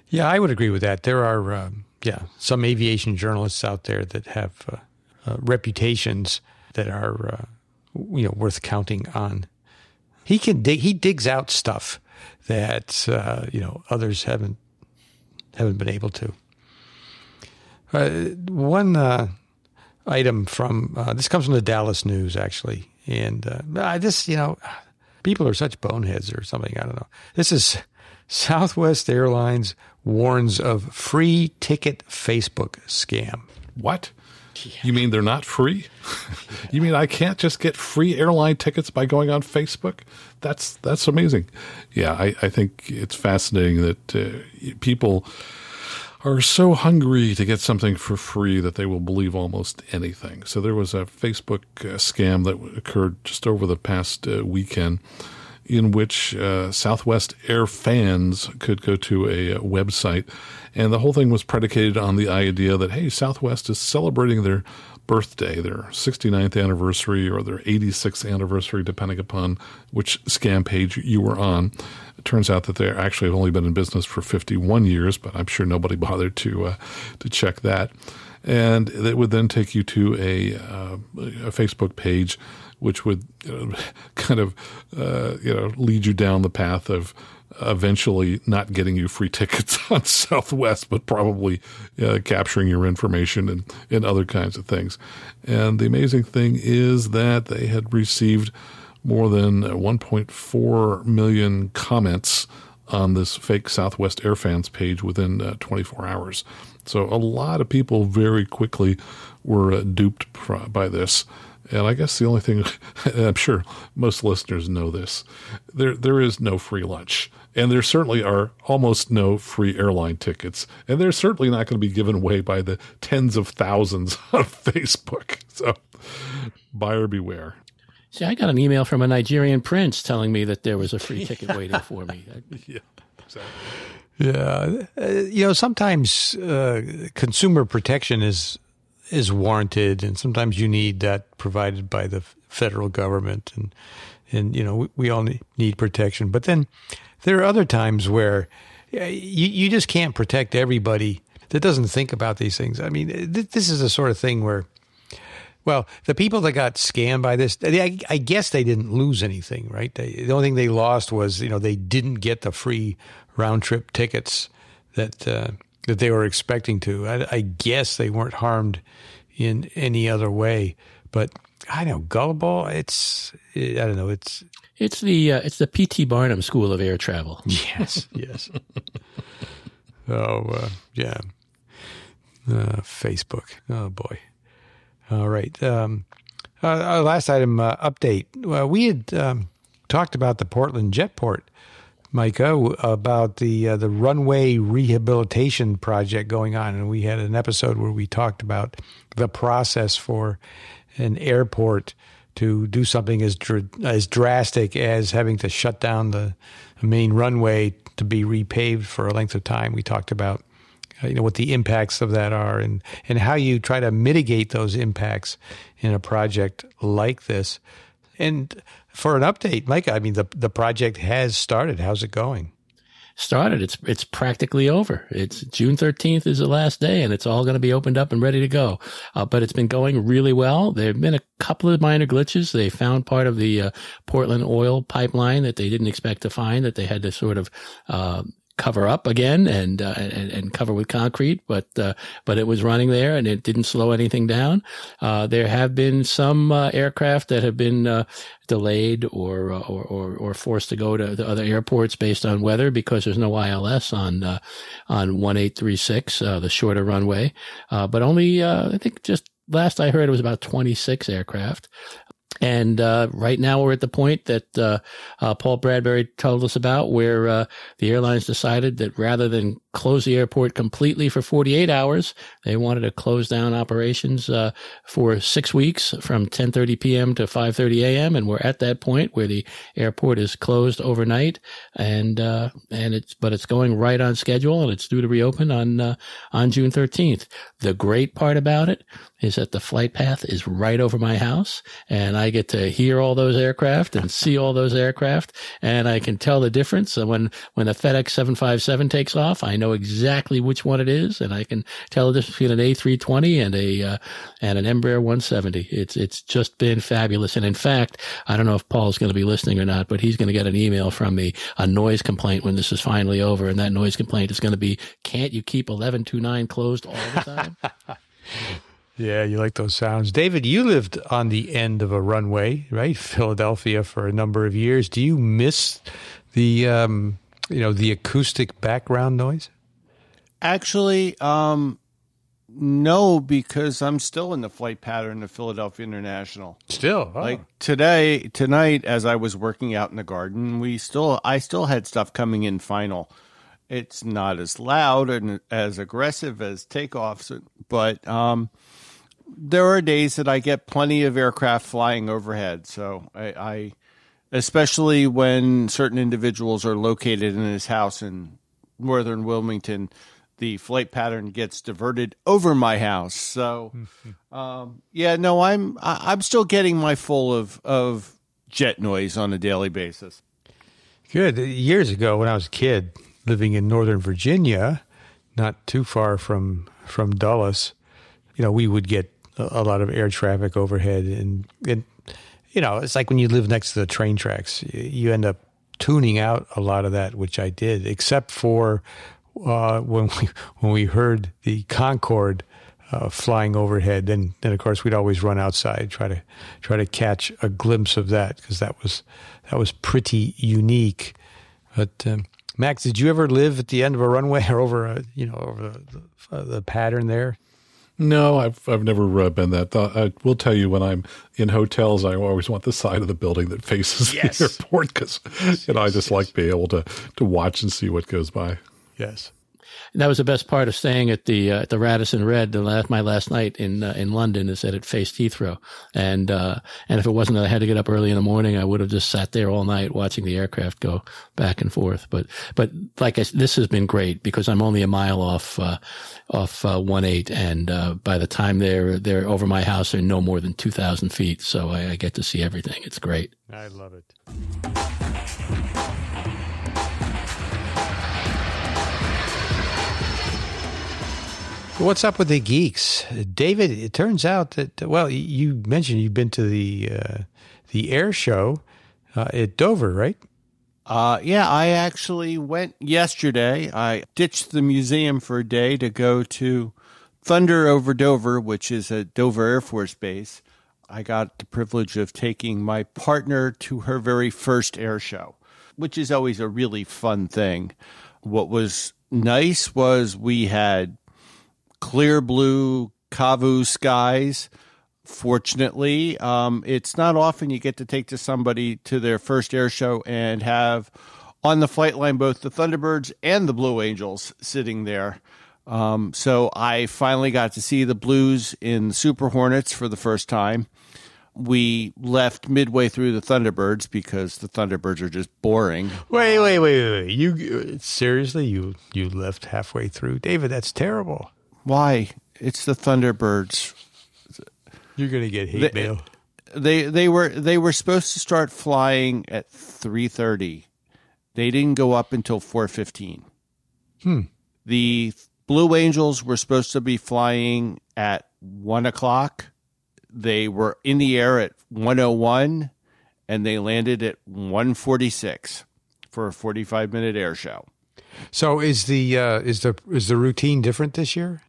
Yeah, I would agree with that. There are um, yeah some aviation journalists out there that have uh, uh, reputations that are uh, you know worth counting on. He can dig. He digs out stuff that uh, you know others haven't haven't been able to. Uh, one uh, item from uh, this comes from the Dallas News actually, and uh, this you know people are such boneheads or something. I don't know. This is Southwest Airlines warns of free ticket Facebook scam. What? You mean they're not free? you mean I can't just get free airline tickets by going on Facebook? That's that's amazing. Yeah, I, I think it's fascinating that uh, people are so hungry to get something for free that they will believe almost anything. So there was a Facebook uh, scam that occurred just over the past uh, weekend in which uh, Southwest Air fans could go to a, uh, website, and the whole thing was predicated on the idea that hey, Southwest is celebrating their birthday, their 69th anniversary or their 86th anniversary, depending upon which scam page you were on. It turns out that they actually have only been in business for 51 years, but I'm sure nobody bothered to uh, to check that. And it would then take you to a, uh, a Facebook page, which would kind of uh, you know lead you down the path of eventually not getting you free tickets on Southwest, but probably uh, capturing your information and, and other kinds of things. And the amazing thing is that they had received more than 1.4 million comments on this fake Southwest Airfans page within uh, 24 hours. So a lot of people very quickly were uh, duped by this. And I guess the only thing I'm sure most listeners know this, there there is no free lunch. And there certainly are almost no free airline tickets. And they're certainly not going to be given away by the tens of thousands on Facebook. So buyer beware. See, I got an email from a Nigerian prince telling me that there was a free ticket waiting for me. yeah, exactly. Yeah, uh, you know, sometimes uh, consumer protection is is warranted, and sometimes you need that provided by the federal government, and and you know we, we all need protection. But then there are other times where you you just can't protect everybody that doesn't think about these things. I mean, th- this is the sort of thing where well, the people that got scammed by this, I, I guess they didn't lose anything, right? They, the only thing they lost was, you know, they didn't get the free round trip tickets that uh, that they were expecting to. I, I, guess they weren't harmed in any other way, but I know gullible. It's I don't know. It's it's the uh, it's the P.T. Barnum School of Air Travel. Yes, yes. oh uh, yeah, uh, Facebook. Oh boy. All right. Um, uh, our last item uh, update. We had um, talked about the Portland Jetport, Micah, about the uh, the runway rehabilitation project going on, and we had an episode where we talked about the process for an airport to do something as dr- as drastic as having to shut down the main runway to be repaved for a length of time. We talked about you know what the impacts of that are and and how you try to mitigate those impacts in a project like this and for an update mike i mean the the project has started. How's it going? Started. It's it's practically over. It's june 13th is the last day and it's all going to be opened up and ready to go. Uh, but it's been going really well. There have been a couple of minor glitches. They found part of the uh, portland oil pipeline that they didn't expect to find that they had to sort of uh, cover up again and, uh, and, and cover with concrete, but uh, but it was running there and it didn't slow anything down. Uh, there have been some uh, aircraft that have been uh, delayed or, uh, or, or or forced to go to the other airports based on weather because there's no ILS on on 1836, the shorter runway. but only I think just last I heard it was about 26 aircraft. And uh, right now, we're at the point that uh, uh, Paul Bradbury told us about, where uh, the airlines decided that rather than close the airport completely for 48 hours, they wanted to close down operations uh, for six weeks from 10:30 p.m. to 5:30 a.m. And we're at that point where the airport is closed overnight, and uh, and it's but it's going right on schedule, and it's due to reopen on on June 13th. The great part about it is that the flight path is right over my house, and I get to hear all those aircraft and see all those aircraft, and I can tell the difference. And when when a FedEx 757 takes off, I know exactly which one it is, and I can tell the difference between an A320 and a uh, and an Embraer 170. It's it's just been fabulous. And in fact, I don't know if Paul's going to be listening or not, but he's going to get an email from me, a noise complaint when this is finally over, and that noise complaint is going to be, "Can't you keep 1129 closed all the time?" Yeah, you like those sounds. David, you lived on the end of a runway, right? Philadelphia for a number of years. Do you miss the um, you know, the acoustic background noise? Actually, um no, because I'm still in the flight pattern of Philadelphia International. Still, oh. like today, tonight, as I was working out in the garden, we still, I still had stuff coming in final. It's not as loud and as aggressive as takeoffs, but um, there are days that I get plenty of aircraft flying overhead. So I, I, especially when certain individuals are located in his house in northern Wilmington, the flight pattern gets diverted over my house. So, um, yeah, no, I'm I, I'm still getting my full of of jet noise on a daily basis. Good. Years ago, when I was a kid living in Northern Virginia, not too far from from Dulles, you know, we would get a, lot of air traffic overhead, and, and you know, it's like when you live next to the train tracks, you end up tuning out a lot of that, which I did, except for uh, when we when we heard the Concorde uh, flying overhead. Then then of course we'd always run outside try to try to catch a glimpse of that because that was that was pretty unique. But um, Max, did you ever live at the end of a runway or over a you know over the, the, the pattern there? No, I've I've never uh, been that. I will tell you when I'm in hotels, I always want the side of the building that faces yes. the airport because you know I just yes. like being able to to watch and see what goes by. Yes. That was the best part of staying at the uh, at the Radisson Red. The last, my last night in uh, in London is that it faced Heathrow, and uh, and if it wasn't that I had to get up early in the morning, I would have just sat there all night watching the aircraft go back and forth. But but like I, this has been great because I'm only a mile off uh, off uh, one eight, and uh, by the time they're they're over my house, they're no more than two thousand feet, so I, I get to see everything. It's great. I love it. What's up with the geeks, David? It turns out that well, you mentioned you've been to the uh, the air show uh, at Dover, right? Uh, yeah, I actually went yesterday. I ditched the museum for a day to go to Thunder over Dover, which is at Dover Air Force Base. I got the privilege of taking my partner to her very first air show, which is always a really fun thing. What was nice was we had clear blue CAVU skies. Fortunately, um, it's not often you get to take to somebody to their first air show and have on the flight line both the Thunderbirds and the Blue Angels sitting there. Um, so I finally got to see the Blues in Super Hornets for the first time. We left midway through the Thunderbirds because the Thunderbirds are just boring. Wait, wait, wait, wait! You seriously? You you left halfway through, David? That's terrible. Why? It's the Thunderbirds. You're gonna get hate they, mail. They they were they were supposed to start flying at three thirty. They didn't go up until four fifteen. Hmm. The Blue Angels were supposed to be flying at one o'clock. They were in the air at one oh one, and they landed at one forty six for a forty five minute air show. So is the uh, is the is the routine different this year?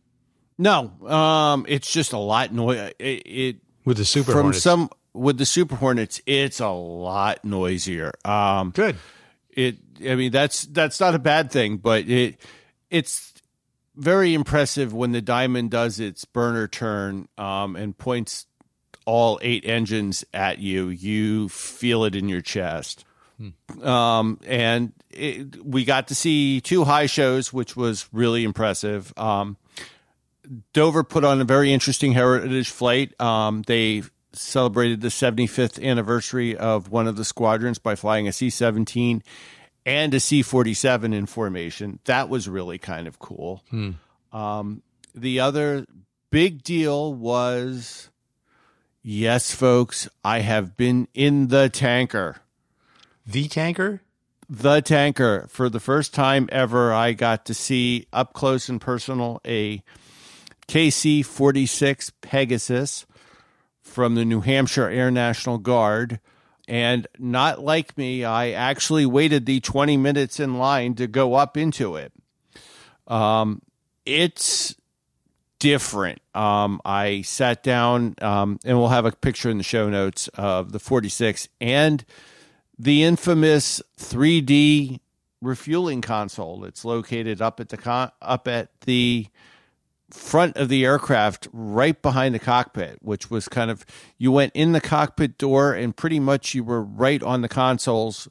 No, um, it's just a lot noise. It, it, with the Super from Hornets. some with the Super Hornets, it's a lot noisier. Um, Good. It. I mean, that's that's not a bad thing, but it it's very impressive when the Diamond does its burner turn um, and points all eight engines at you, you feel it in your chest. Um, and it, we got to see two high shows, which was really impressive. Um, Dover put on a very interesting heritage flight. Um, they celebrated the 75th anniversary of one of the squadrons by flying a C 17 and a C 47 in formation. That was really kind of cool. Um, the other big deal was yes, folks, I have been in the tanker. The tanker? The tanker. For the first time ever, I got to see up close and personal a KC 46 Pegasus from the New Hampshire Air National Guard. And not like me, I actually waited the 20 minutes in line to go up into it. Um, it's different. Um, I sat down, um, and we'll have a picture in the show notes of the 46 and the infamous 3D refueling console. It's located up at the con- up at the front of the aircraft right behind the cockpit, which was kind of you went in the cockpit door and pretty much you were right on the consoles.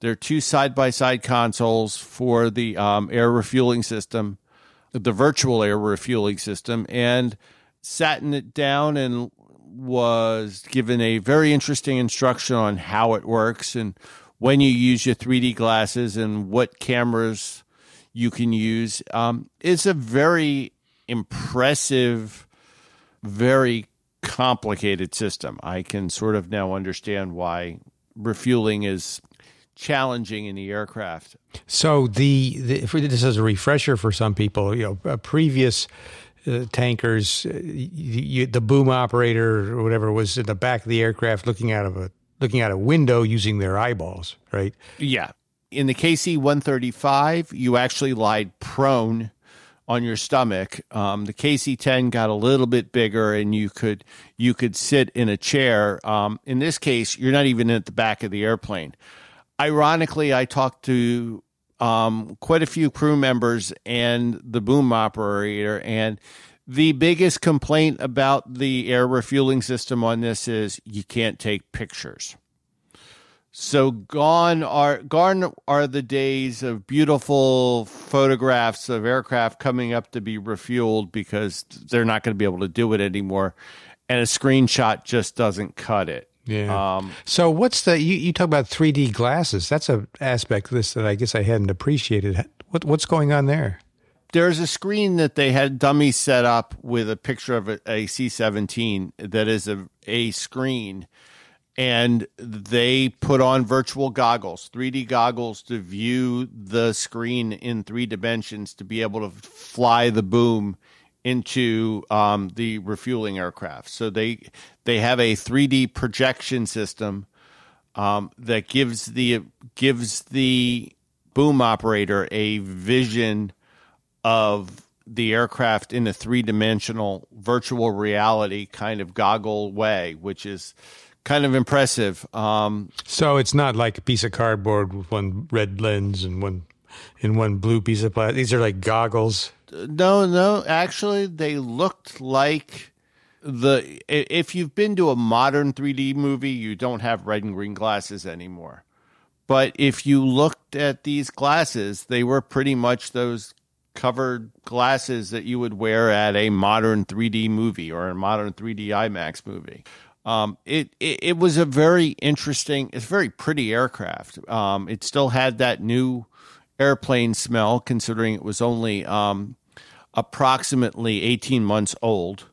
There are two side by side consoles for the um, air refueling system, the virtual air refueling system, and sat in it down and was given a very interesting instruction on how it works and when you use your 3D glasses and what cameras you can use. Um, it's a very impressive, very complicated system. I can sort of now understand why refueling is challenging in the aircraft. So the, the for this as a refresher for some people, you know, uh, previous uh, tankers, uh, you, the boom operator or whatever was in the back of the aircraft looking out of a looking out a window using their eyeballs, right? Yeah. In the KC 135, you actually lied prone on your stomach. Um, the KC 10 got a little bit bigger, and you could you could sit in a chair. Um, in this case, you're not even at the back of the airplane. Ironically, I talked to um, quite a few crew members and the boom operator, and the biggest complaint about the air refueling system on this is you can't take pictures. So gone are gone are the days of beautiful photographs of aircraft coming up to be refueled because they're not going to be able to do it anymore, and a screenshot just doesn't cut it. Yeah. Um, so what's the you, you talk about 3D glasses? That's a aspect of this that I guess I hadn't appreciated. What what's going on there? there's a screen that they had dummies set up with a picture of a, a C-17 that is a a screen and they put on virtual goggles, 3D goggles to view the screen in three dimensions to be able to fly the boom into um, the refueling aircraft. So they they have a 3D projection system um, that gives the gives the boom operator a vision of the aircraft in a three dimensional virtual reality kind of goggle way, which is kind of impressive. Um, So it's not like a piece of cardboard with one red lens and one and one blue piece of plastic. These are like goggles. no, no, actually, they looked like the. If you've been to a modern 3D movie, you don't have red and green glasses anymore. But if you looked at these glasses, they were pretty much those covered glasses that you would wear at a modern 3D movie or a modern 3D IMAX movie. Um, it, it it was a very interesting, it's a very pretty aircraft. Um, it still had that new airplane smell, considering it was only um, approximately 18 months old.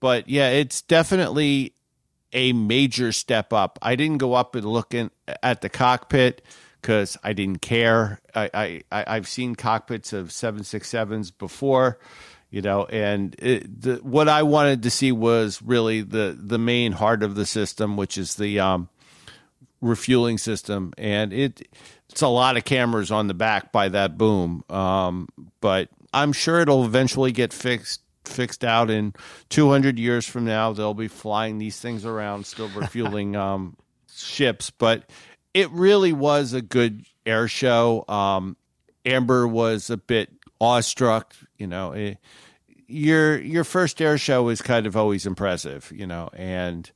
But yeah, it's definitely a major step up. I didn't go up and look in, at the cockpit because I didn't care. I, I I've seen cockpits of seven six sevens before, you know, and it, the, what I wanted to see was really the the main heart of the system, which is the um, refueling system, and it it's a lot of cameras on the back by that boom. Um, but I'm sure it'll eventually get fixed fixed out in 200 years from now. They'll be flying these things around, still refueling um, ships. But it really was a good air show. Um, Amber was a bit awestruck, you know. It, your your first air show is kind of always impressive, you know, and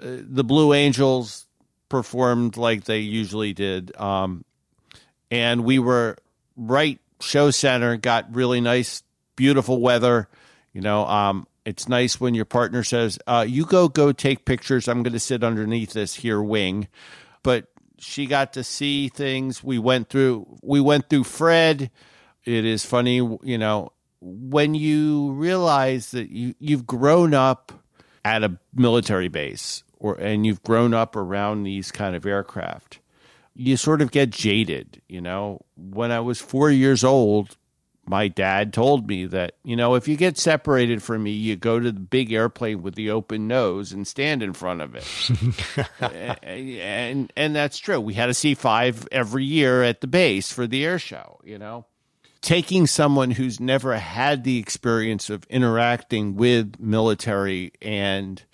uh, the Blue Angels performed like they usually did, um, and we were right show center, got really nice, beautiful weather, you know. Um, it's nice when your partner says, uh, "You go, go take pictures. I'm going to sit underneath this here wing," but she got to see things. We went through. We went through Fred. It is funny, you know, when you realize that you you've grown up at a military base or and you've grown up around these kind of aircraft you sort of get jaded you know? When i was 4 years old my dad told me that you know if you get separated from me you go to the big airplane with the open nose and stand in front of it. And and that's true. We had a c5 every year at the base for the air show you know taking someone who's never had the experience of interacting with military and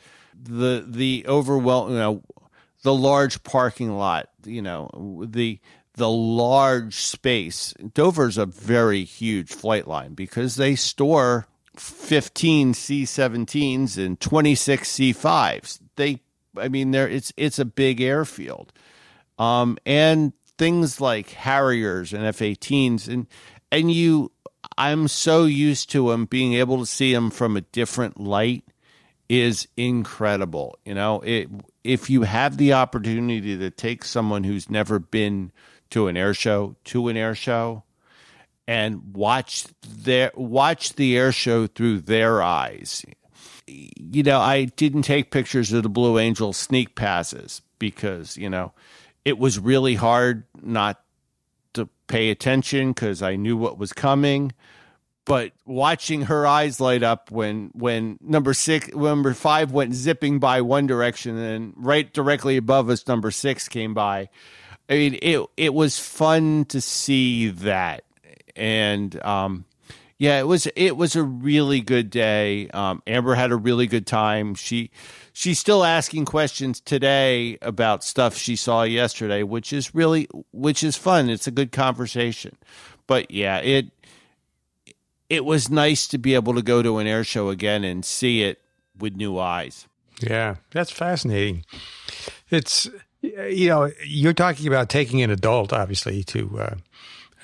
the the overwhelming you know, the large parking lot you know the the large space. Dover's a very huge flight line because they store 15 c17s and 26 c5s they i mean there it's it's a big airfield. Um and things like harriers and f-18s and and you i'm so used to them being able to see them from a different light is incredible you know? It if you have the opportunity to take someone who's never been to an air show to an air show and watch their watch the air show through their eyes. You know i didn't take pictures of the blue angel sneak passes because you know it was really hard not pay attention because I knew what was coming. But watching her eyes light up when when number six, number five went zipping by one direction, and right directly above us, number six came by. I mean, it it was fun to see that, and um, yeah, it was it was a really good day. Um, Amber had a really good time. She she's still asking questions today about stuff she saw yesterday, which is really which is fun. It's a good conversation. But yeah, it it was nice to be able to go to an air show again and see it with new eyes. Yeah, that's fascinating. It's you know, you're talking about taking an adult obviously to uh,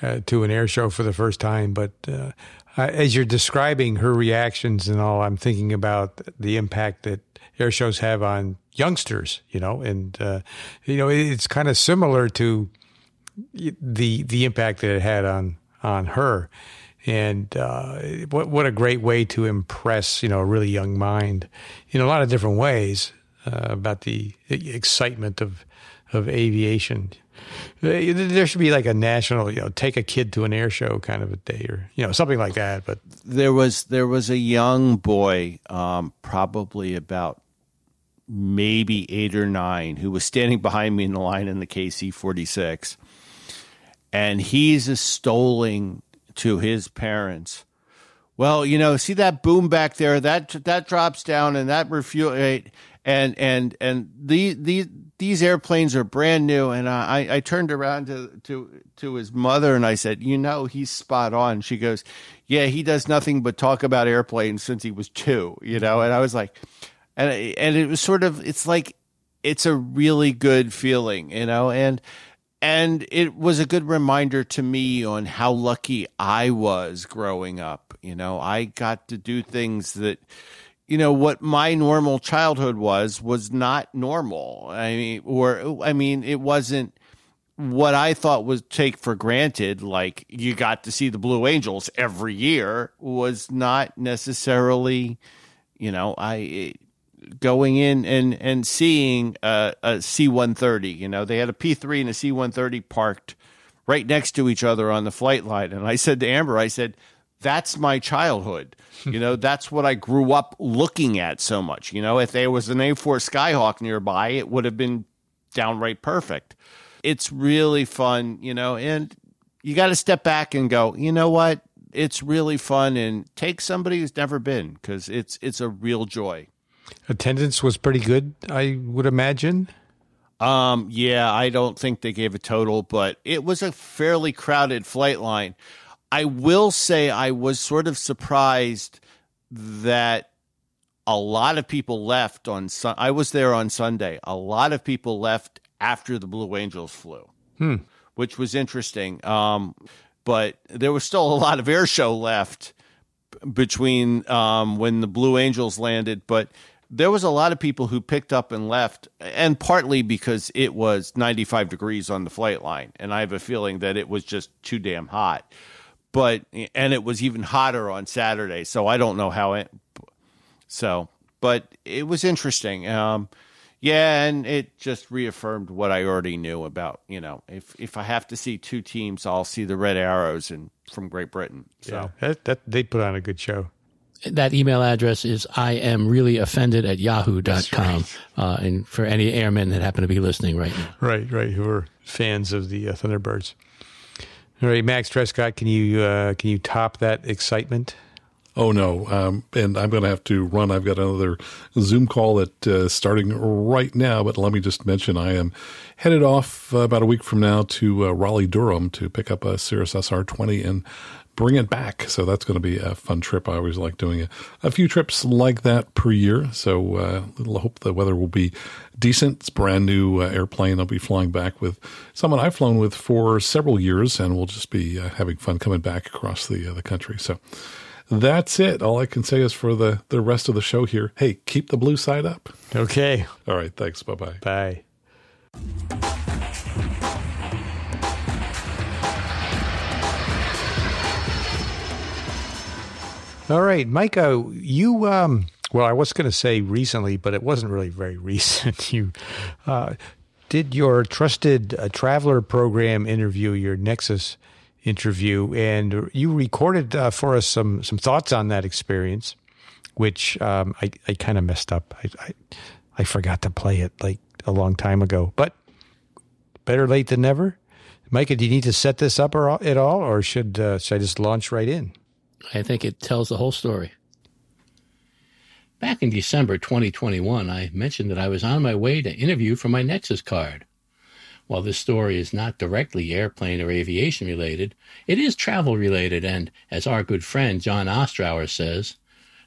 uh, to an air show for the first time, but uh, as you're describing her reactions and all, I'm thinking about the impact that air shows have on youngsters, you know, and uh, you know it's kind of similar to the the impact that it had on on her, and uh, what what a great way to impress you know a really young mind in a lot of different ways uh, about the excitement of of aviation. There should be like a national, you know, take a kid to an air show kind of a day, or you know, something like that. But there was there was a young boy, um, probably about maybe eight or nine, who was standing behind me in the line in the KC 46. And he's extolling to his parents. Well, you know, see that boom back there, that that drops down and that refuel and and and the, the these airplanes are brand new and I, I turned around to, to to his mother and I said, "You know, he's spot on." She goes, "Yeah, he does nothing but talk about airplanes since he was 2, you know." And I was like, and and it was sort of it's like it's a really good feeling, you know, and and it was a good reminder to me on how lucky I was growing up. You know, I got to do things that you know what my normal childhood was was not normal. I mean, or I mean, it wasn't what I thought was take for granted, like you got to see the Blue Angels every year, was not necessarily, you know, I going in and and seeing a, a C-130. You know, they had a P-3 and a C-130 parked right next to each other on the flight line. And I said to Amber, I said, "That's my childhood. you know, that's what I grew up looking at so much. You know, if there was an A4 Skyhawk nearby, it would have been downright perfect. It's really fun, you know, and you got to step back and go, you know what? It's really fun and take somebody who's never been because it's it's a real joy. Attendance was pretty good, I would imagine. Um, yeah, I don't think they gave a total, but it was a fairly crowded flight line. I will say I was sort of surprised that a lot of people left on Sun. I was there on Sunday. A lot of people left after the Blue Angels flew, Hmm. which was interesting. Um, but there was still a lot of air show left between um, when the Blue Angels landed. But there was a lot of people who picked up and left, and partly because it was 95 degrees on the flight line, and I have a feeling that it was just too damn hot. But and it was even hotter on Saturday, so I don't know how it. So, but it was interesting. Um, yeah, and it just reaffirmed what I already knew about. You know, if if I have to see two teams, I'll see the Red Arrows and from Great Britain. So. Yeah, that, that they put on a good show. That email address is I am really offended at yahoo.com. Uh, and for any airmen that happen to be listening right now. Right, right. Who are fans of the uh, Thunderbirds? All right, Max Trescott, can you uh, can you top that excitement? Oh no! Um, and I'm going to have to run. I've got another Zoom call that uh, starting right now. But let me just mention, I am headed off uh, about a week from now to uh, Raleigh, Durham, to pick up a Cirrus SR20 and bring it back. So that's going to be a fun trip. I always like doing a, a few trips like that per year. So uh, I hope the weather will be decent. It's a brand new uh, airplane. I'll be flying back with someone I've flown with for several years, and we'll just be uh, having fun coming back across the uh, the country. So that's it. All I can say is for the, the rest of the show here, hey, keep the blue side up. Okay. All right. Thanks. Bye bye bye. All right, Micah, you, um, well, I was going to say recently, but it wasn't really very recent. you uh, did your trusted uh, traveler program interview, your Nexus interview, and you recorded uh, for us some some thoughts on that experience, which um, I I kind of messed up. I, I I forgot to play it like a long time ago, but better late than never. Micah, do you need to set this up or, at all, or should uh, should I just launch right in? I think it tells the whole story. Back in December 2021, I mentioned that I was on my way to interview for my Nexus card. While this story is not directly airplane or aviation related, it is travel related, and as our good friend Jon Ostrower says,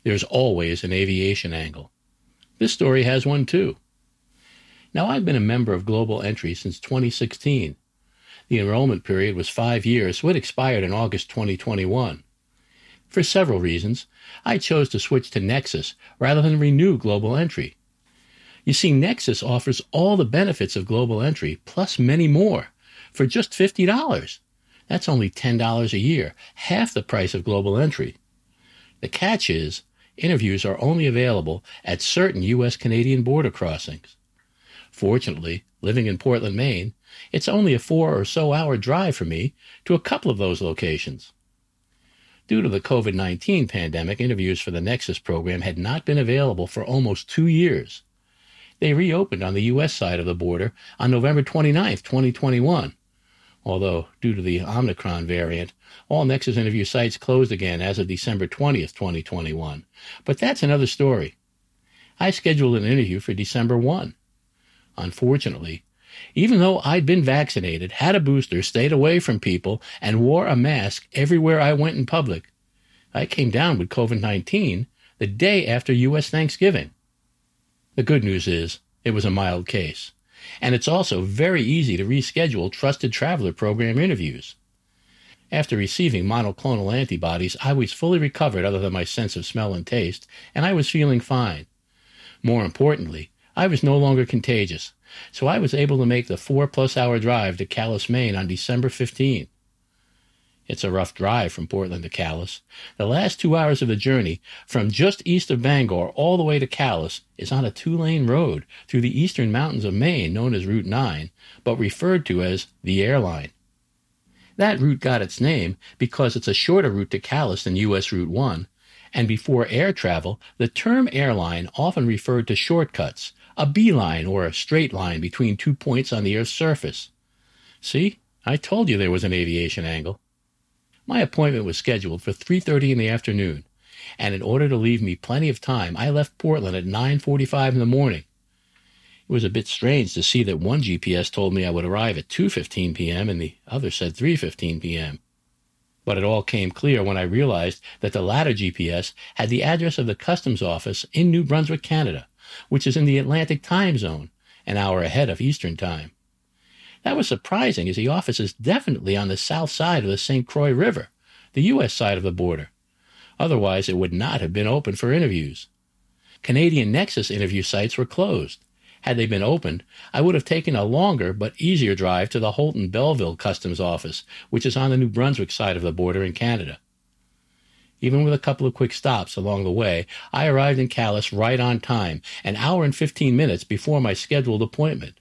there's always an aviation angle. This story has one too. Now, I've been a member of Global Entry since 2016. The enrollment period was five years, so it expired in August 2021. For several reasons, I chose to switch to Nexus rather than renew Global Entry. You see, Nexus offers all the benefits of Global Entry, plus many more, for just $50. That's only $10 a year, half the price of Global Entry. The catch is, interviews are only available at certain U.S. Canadian border crossings. Fortunately, living in Portland, Maine, it's only a four or so hour drive for me to a couple of those locations. Due to the COVID 19 pandemic, interviews for the Nexus program had not been available for almost two years. They reopened on the U.S. side of the border on November 29, 2021. Although, due to the Omicron variant, all Nexus interview sites closed again as of December 20th, 2021. But that's another story. I scheduled an interview for December 1. Unfortunately, even though I'd been vaccinated, had a booster, stayed away from people, and wore a mask everywhere I went in public, I came down with COVID 19 the day after U.S. Thanksgiving. The good news is, it was a mild case. And it's also very easy to reschedule Trusted Traveler Program interviews. After receiving monoclonal antibodies, I was fully recovered other than my sense of smell and taste, and I was feeling fine. More importantly, I was no longer contagious, so I was able to make the four plus hour drive to Calais, Maine on December 15. It's a rough drive from Portland to Calais. The last two hours of the journey, from just east of Bangor all the way to Calais, is on a two lane road through the eastern mountains of Maine known as Route 9, but referred to as the airline. That route got its name because it's a shorter route to Calais than U.S. Route 1, and before air travel, the term airline often referred to shortcuts, a beeline or a straight line between two points on the Earth's surface. See, I told you there was an aviation angle. My appointment was scheduled for 3:30 in the afternoon, and in order to leave me plenty of time, I left Portland at 9:45 in the morning. It was a bit strange to see that one GPS told me I would arrive at 2:15 p.m. and the other said 3:15 p.m. But it all came clear when I realized that the latter GPS had the address of the customs office in New Brunswick, Canada, which is in the Atlantic time zone, an hour ahead of Eastern time. That was surprising as the office is definitely on the south side of the St. Croix River, the U.S. side of the border. Otherwise, it would not have been open for interviews. Canadian Nexus interview sites were closed. Had they been opened, I would have taken a longer but easier drive to the Houlton Belleville Customs Office, which is on the New Brunswick side of the border in Canada. Even with a couple of quick stops along the way, I arrived in Calais right on time, an hour and 15 minutes before my scheduled appointment.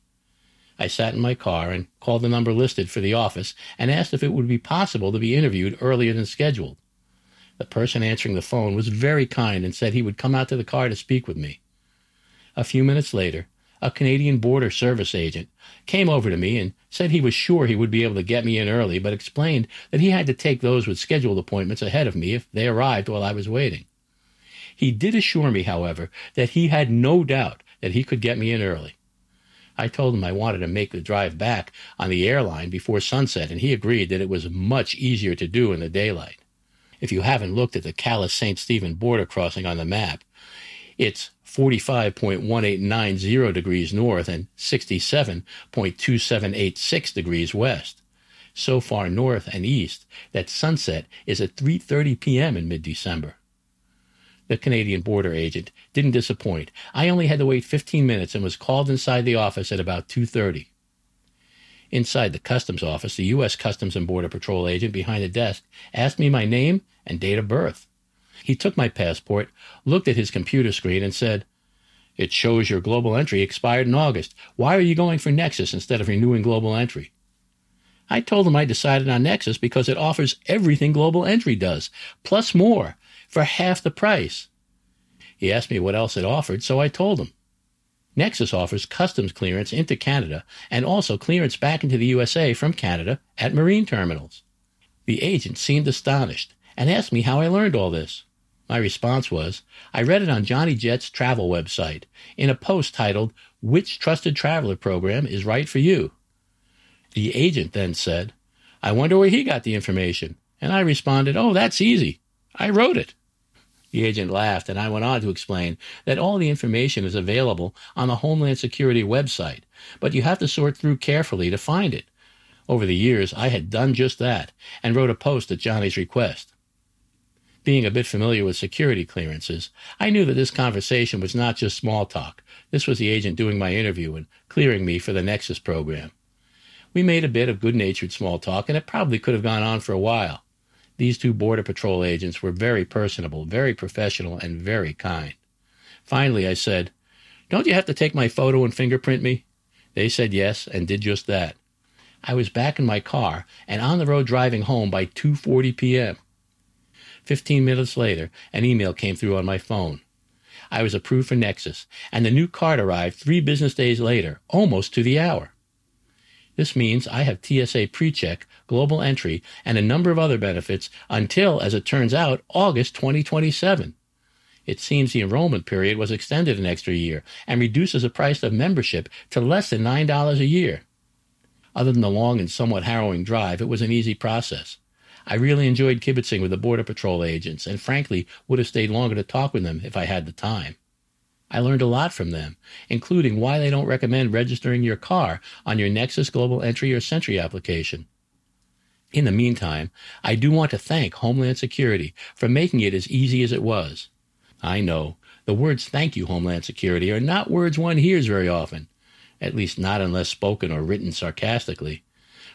I sat in my car and called the number listed for the office and asked if it would be possible to be interviewed earlier than scheduled. The person answering the phone was very kind and said he would come out to the car to speak with me. A few minutes later, a Canadian Border Service agent, came over to me and said he was sure he would be able to get me in early, but explained that he had to take those with scheduled appointments ahead of me if they arrived while I was waiting. He did assure me, however, that he had no doubt that he could get me in early. I told him I wanted to make the drive back on the airline before sunset, and he agreed that it was much easier to do in the daylight. If you haven't looked at the Calais St. Stephen border crossing on the map, it's 45.1890 degrees north and 67.2786 degrees west. So far north and east that sunset is at 3:30 p.m. in mid-December. The Canadian border agent didn't disappoint. I only had to wait 15 minutes and was called inside the office at about 2:30. Inside the customs office, the U.S. Customs and Border Patrol agent behind the desk asked me my name and date of birth. He took my passport, looked at his computer screen, and said, It shows your global entry expired in August. Why are you going for Nexus instead of renewing global entry? I told him I decided on Nexus because it offers everything global entry does, plus more, for half the price. He asked me what else it offered, so I told him. Nexus offers customs clearance into Canada and also clearance back into the USA from Canada at marine terminals. The agent seemed astonished and asked me how I learned all this. My response was, I read it on Johnny Jet's travel website in a post titled, Which Trusted Traveler Program is Right for You? The agent then said, I wonder where he got the information. And I responded, Oh, that's easy. I wrote it. The agent laughed, and I went on to explain that all the information is available on the Homeland Security website, but you have to sort through carefully to find it. Over the years, I had done just that and wrote a post at Johnny's request. Being a bit familiar with security clearances, I knew that this conversation was not just small talk. This was the agent doing my interview and clearing me for the Nexus program. We made a bit of good natured small talk, and it probably could have gone on for a while. These two Border Patrol agents were very personable, very professional, and very kind. Finally, I said, Don't you have to take my photo and fingerprint me? They said yes and did just that. I was back in my car and on the road driving home by 2:40 p.m. 15 minutes later, an email came through on my phone. I was approved for Nexus, and the new card arrived 3 business days later, almost to the hour. This means I have TSA PreCheck, global entry, and a number of other benefits until, as it turns out, August 2027. It seems the enrollment period was extended an extra year and reduces the price of membership to less than $9 a year. Other than the long and somewhat harrowing drive, it was an easy process. I really enjoyed kibitzing with the Border Patrol agents and frankly would have stayed longer to talk with them if I had the time. I learned a lot from them, including why they don't recommend registering your car on your Nexus Global Entry or SENTRI application. In the meantime, I do want to thank Homeland Security for making it as easy as it was. I know the words thank you, Homeland Security, are not words one hears very often, at least not unless spoken or written sarcastically.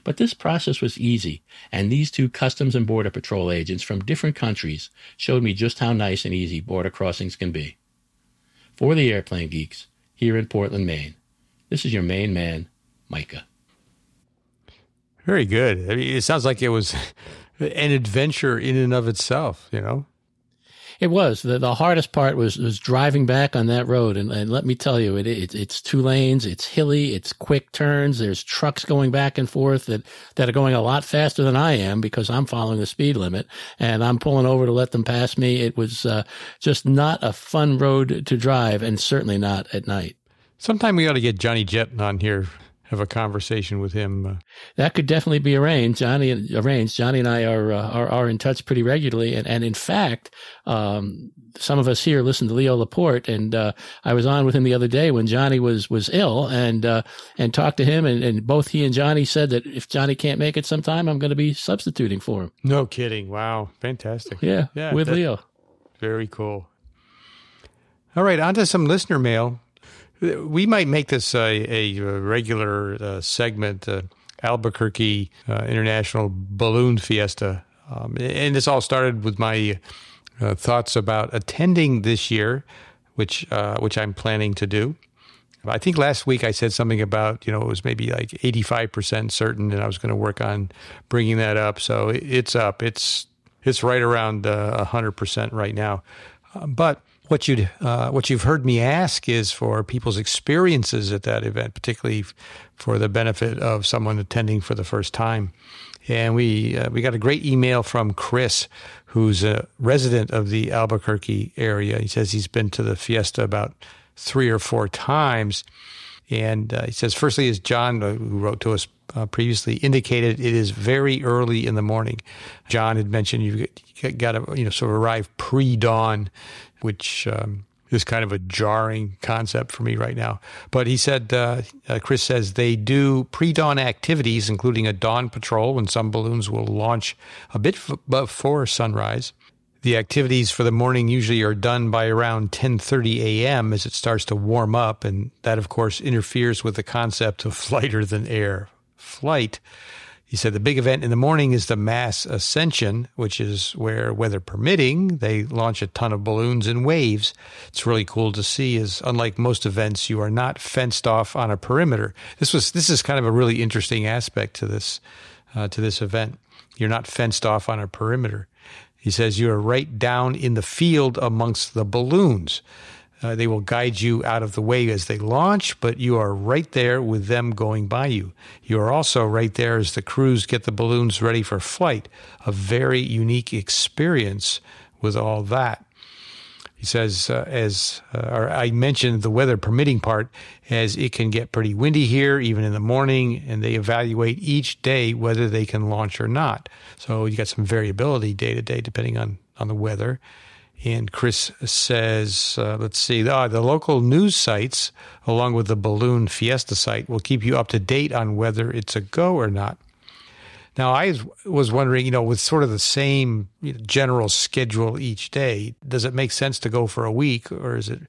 But this process was easy, and these two Customs and Border Patrol agents from different countries showed me just how nice and easy border crossings can be for the Airplane Geeks here in Portland, Maine. This is your main man, Micah. Very good. I mean, it sounds like it was an adventure in and of itself, you know? It was the, the hardest part was was driving back on that road, and, and let me tell you, it, it it's two lanes, it's hilly, it's quick turns. There's trucks going back and forth that that are going a lot faster than I am because I'm following the speed limit, and I'm pulling over to let them pass me. It was uh, just not a fun road to drive, and certainly not at night. Sometime we ought to get Johnny Jet on here have a conversation with him. Uh, that could definitely be arranged. Johnny arranged. Johnny and I are uh, are, are in touch pretty regularly, and and in fact, um, some of us here listen to Leo Laporte, and uh, I was on with him the other day when Johnny was was ill, and uh, and talked to him, and, and both he and Johnny said that if Johnny can't make it sometime, I'm going to be substituting for him. No kidding! Wow, fantastic! Yeah, yeah, with Leo. Very cool. All right, on to some listener mail. We might make this a, a regular uh, segment, uh, Albuquerque uh, International Balloon Fiesta. Um, and this all started with my uh, thoughts about attending this year, which uh, which I'm planning to do. I think last week I said something about you know it was maybe like 85% certain, and I was going to work on bringing that up. So it's up. It's it's right around uh, 100% right now. but what you uh, what you've heard me ask is for people's experiences at that event, particularly for the benefit of someone attending for the first time. And we uh, we got a great email from Chris, who's a resident of the Albuquerque area. He says he's been to the fiesta about three or four times. And uh, he says, firstly, as John, uh, who wrote to us uh, previously, indicated, it is very early in the morning. John had mentioned you've got to you know sort of arrive pre dawn which um, is kind of a jarring concept for me right now. But he said, uh, uh, Chris says they do pre dawn activities, including a dawn patrol when some balloons will launch a bit f- before sunrise. The activities for the morning usually are done by around 10:30 a.m. as it starts to warm up, and that, of course, interferes with the concept of lighter than air flight. He said the big event in the morning is the mass ascension, which is where, weather permitting, they launch a ton of balloons in waves. It's really cool to see. Is unlike most events, you are not fenced off on a perimeter. This was this is kind of a really interesting aspect to this uh, to this event. You're not fenced off on a perimeter. He says you are right down in the field amongst the balloons. Uh, they will guide you out of the way as they launch, but you are right there with them going by you. You are also right there as the crews get the balloons ready for flight. A very unique experience with all that. He says, uh, as uh, I mentioned, the weather permitting part, as it can get pretty windy here, even in the morning, and they evaluate each day whether they can launch or not. So you got some variability day to day depending on, on the weather. And Chris says, uh, let's see, uh, the local news sites, along with the Balloon Fiesta site, will keep you up to date on whether it's a go or not. Now, I was wondering, you know, with sort of the same general schedule each day, does it make sense to go for a week or is it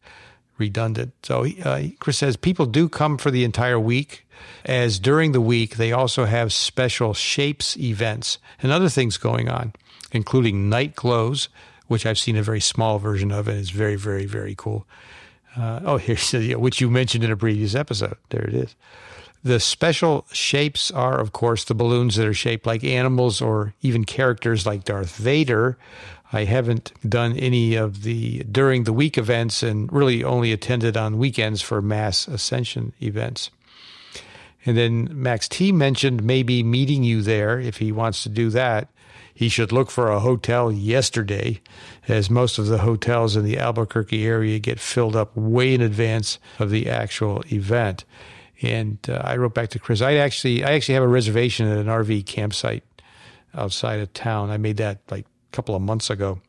redundant? So uh, Chris says people do come for the entire week, as during the week they also have special shapes events and other things going on, including night glows which I've seen a very small version of, and it's very, very, very cool. Uh, oh, here's the, which you mentioned in a previous episode. There it is. The special shapes are, of course, the balloons that are shaped like animals or even characters like Darth Vader. I haven't done any of the during the week events and really only attended on weekends for mass ascension events. And then Max T mentioned maybe meeting you there if he wants to do that he should look for a hotel yesterday, as most of the hotels in the Albuquerque area get filled up way in advance of the actual event. And uh, I wrote back to Chris. I actually, I actually have a reservation at an RV campsite outside of town. I made that like a couple of months ago.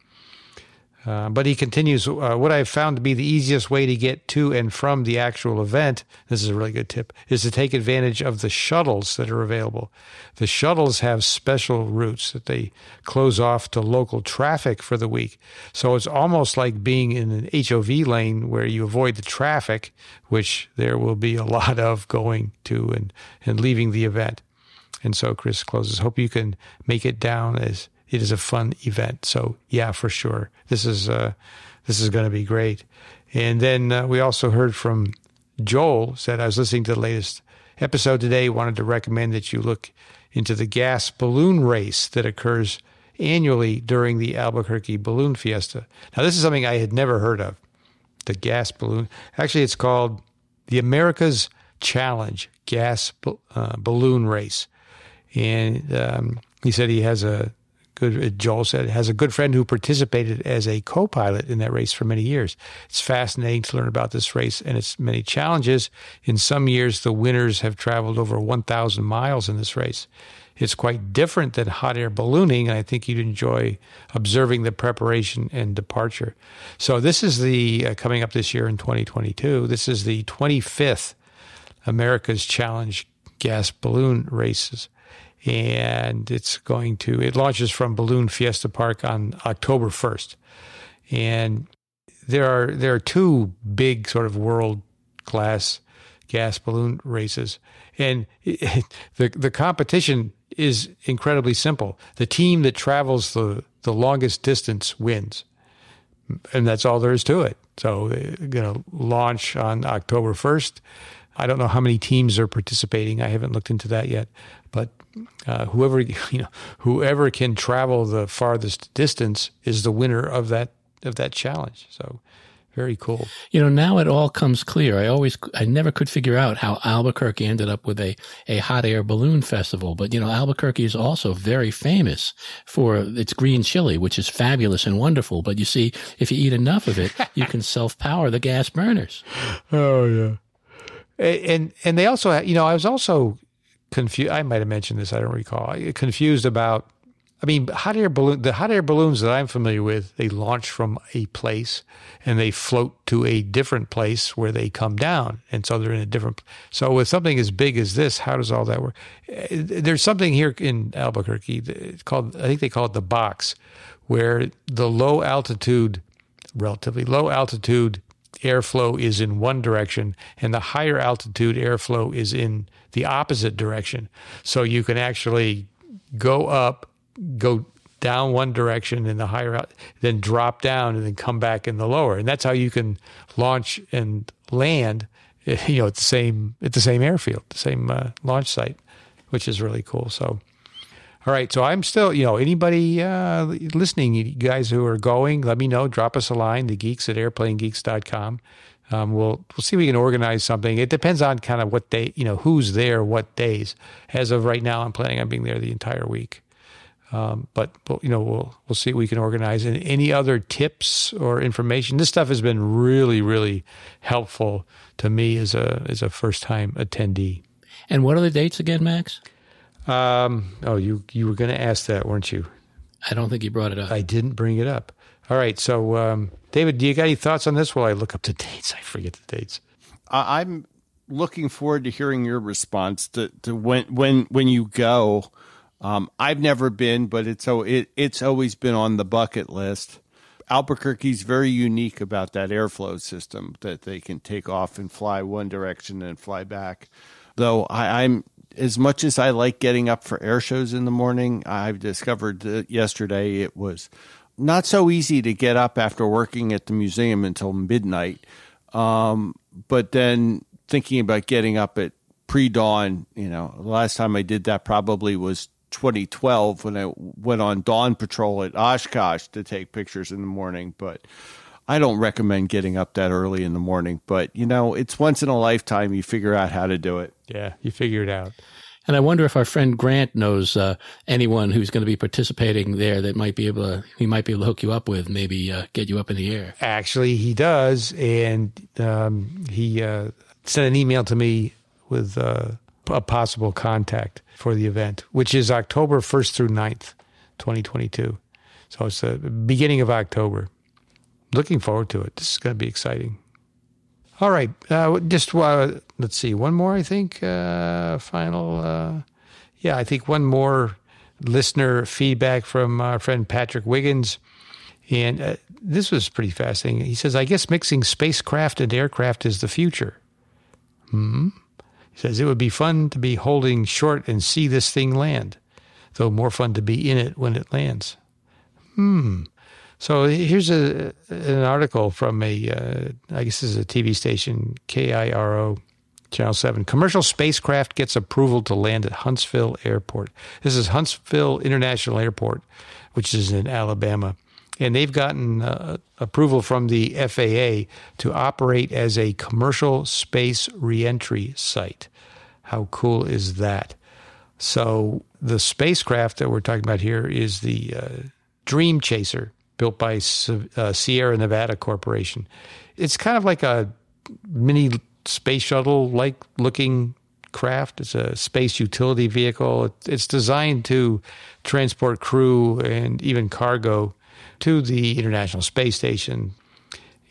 Uh, but he continues, uh, what I've found to be the easiest way to get to and from the actual event, this is a really good tip, is to take advantage of the shuttles that are available. The shuttles have special routes that they close off to local traffic for the week. So it's almost like being in an HOV lane where you avoid the traffic, which there will be a lot of going to and, and leaving the event. And so Chris closes, hope you can make it down as it is a fun event. So yeah, for sure, this is uh, this is going to be great. And then uh, we also heard from Joel said I was listening to the latest episode today. Wanted to recommend that you look into the gas balloon race that occurs annually during the Albuquerque Balloon Fiesta. Now this is something I had never heard of. The gas balloon. Actually, it's called the America's Challenge Gas uh, Balloon Race. And um, he said he has a good. Joel said has a good friend who participated as a co-pilot in that race for many years. It's fascinating to learn about this race and its many challenges. In some years, the winners have traveled over 1,000 miles in this race. It's quite different than hot air ballooning, and I think you'd enjoy observing the preparation and departure. So this is the uh, coming up this year in 2022. This is the 25th America's Challenge gas balloon races and it's going to it launches from Balloon Fiesta Park on October 1st. And there are there are two big sort of world class gas balloon races and it, the the competition is incredibly simple. The team that travels the the longest distance wins. And that's all there is to it. So they're going to launch on October 1st. I don't know how many teams are participating. I haven't looked into that yet, but uh, whoever you know, whoever can travel the farthest distance is the winner of that of that challenge. So very cool. You know, now it all comes clear. I always, I never could figure out how Albuquerque ended up with a, a hot air balloon festival. But, you know, Albuquerque is also very famous for its green chili, which is fabulous and wonderful. But you see, if you eat enough of it, you can self power the gas burners. Oh, yeah. And, and they also, you know, I was also confused. I might have mentioned this. I don't recall. Confused about. I mean, hot air balloon. The hot air balloons that I'm familiar with, they launch from a place and they float to a different place where they come down, and so they're in a different. So with something as big as this, how does all that work? Eh, there's something here in Albuquerque it's called. I think they call it the box, where the low altitude, relatively low altitude airflow is in one direction and the higher altitude airflow is in the opposite direction. So you can actually go up, go down one direction in the higher, then drop down and then come back in the lower. And that's how you can launch and land, you know, at the same, at the same airfield, the same uh, launch site, which is really cool. So, all right. So I'm still, you know, anybody uh, listening, you guys who are going, let me know. Drop us a line, the geeks at airplanegeeks.com. Um, we'll we'll see if we can organize something. It depends on kind of what day, you know, who's there, what days. As of right now, I'm planning on being there the entire week. Um, but you know, we'll we'll see we can organize. And any other tips or information? This stuff has been really, really helpful to me as a as a first time attendee. And what are the dates again, Max? Um, oh, you you were going to ask that, weren't you? I don't think you brought it up. I didn't bring it up. All right. So, um, David, do you got any thoughts on this while I look up the dates? I forget the dates. I'm looking forward to hearing your response to, to when when when you go. Um, I've never been, but it's so it, it's always been on the bucket list. Albuquerque's very unique about that airflow system that they can take off and fly one direction and fly back. Though I, I'm as much as I like getting up for air shows in the morning, I've discovered that yesterday it was not so easy to get up after working at the museum until midnight. Um, but then thinking about getting up at pre dawn, you know, the last time I did that probably was 2012 when I went on dawn patrol at Oshkosh to take pictures in the morning. But I don't recommend getting up that early in the morning. But, you know, it's once in a lifetime you figure out how to do it. Yeah, you figure it out. And I wonder if our friend Grant knows uh, anyone who's going to be participating there that might be able to, he might be able to hook you up with, maybe uh, get you up in the air. Actually, he does. And um, he uh, sent an email to me with uh, a possible contact for the event, which is October 1st through 9th, 2022. So it's the beginning of October. Looking forward to it. This is going to be exciting. All right. Uh, just uh, let's see. One more, I think. Uh, final. Uh, yeah, I think one more listener feedback from our friend Patrick Wiggins. And uh, this was pretty fascinating. He says, I guess mixing spacecraft and aircraft is the future. Hmm. He says, it would be fun to be holding short and see this thing land, though more fun to be in it when it lands. Hmm. So here's a an article from a uh, I guess this is a TV station KIRO Channel 7. Commercial spacecraft gets approval to land at Huntsville Airport. This is Huntsville International Airport, which is in Alabama. And they've gotten uh, approval from the FAA to operate as a commercial space reentry site. How cool is that? So the spacecraft that we're talking about here is the uh, Dream Chaser, built by uh, Sierra Nevada Corporation. It's kind of like a mini space shuttle like looking craft. It's a space utility vehicle. It's designed to transport crew and even cargo to the International Space Station.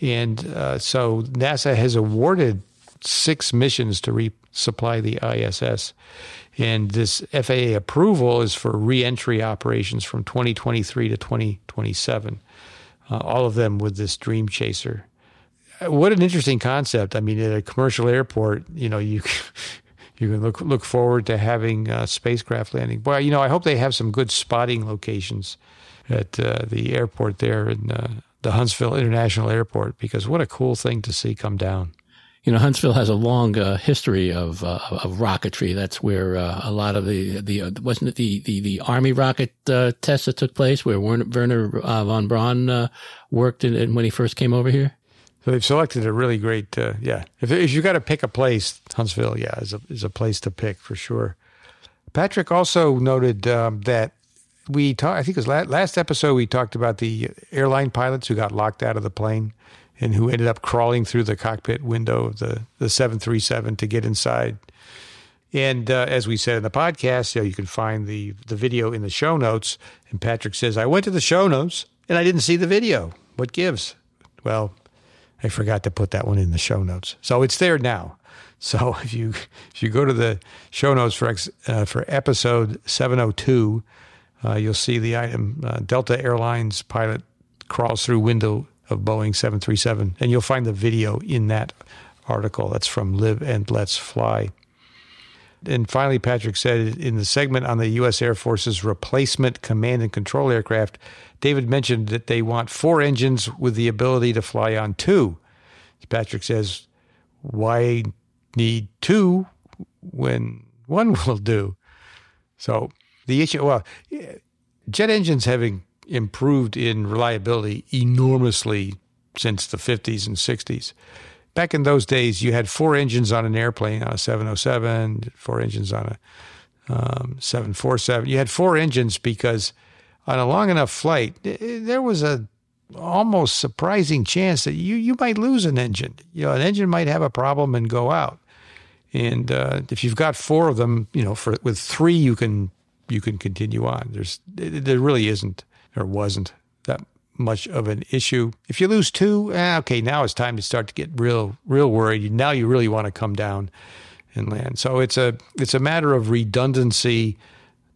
And uh, so NASA has awarded six missions to resupply the ISS. And this FAA approval is for reentry operations from 2023 to 2027, uh, all of them with this Dream Chaser. Uh, what an interesting concept. I mean, at a commercial airport, you know, you you can look look forward to having uh, spacecraft landing. Boy, you know, I hope they have some good spotting locations at uh, the airport there in uh, the Huntsville International Airport because what a cool thing to see come down. You know, Huntsville has a long uh, history of uh, of rocketry. That's where uh, a lot of the the wasn't it the the, the Army rocket tests that took place where Wernher von Braun worked in, in when he first came over here. So they've selected a really great, uh, yeah. If, if you got to pick a place, Huntsville, yeah, is a is a place to pick for sure. Patrick also noted um, that we talked. I think it was last, last episode we talked about the airline pilots who got locked out of the plane and who ended up crawling through the cockpit window of the the seven three seven to get inside. And uh, as we said in the podcast, you, know, you can find the the video in the show notes. And Patrick says, "I went to the show notes and I didn't see the video. What gives?" Well, I forgot to put that one in the show notes. So it's there now. So if you if you go to the show notes for uh, for episode 702, uh, you'll see the item uh, Delta Airlines pilot crawls through window of Boeing 737, and you'll find the video in that article. That's from Live and Let's Fly. And finally, Patrick said in the segment on the U.S. Air Force's replacement command and control aircraft, David mentioned that they want four engines with the ability to fly on two. Patrick says, why need two when one will do? So the issue, well, jet engines having improved in reliability enormously since the 50s and 60s. Back in those days, you had four engines on an airplane, on a 707, four engines on a um, 747. You had four engines because – on a long enough flight, there was a almost surprising chance that you you might lose an engine. You know, an engine might have a problem and go out. And uh, if you've got four of them, you know, for with three you can you can continue on. There's there really isn't or wasn't that much of an issue. If you lose two, eh, okay, now it's time to start to get real real worried. Now you really want to come down and land. So it's a it's a matter of redundancy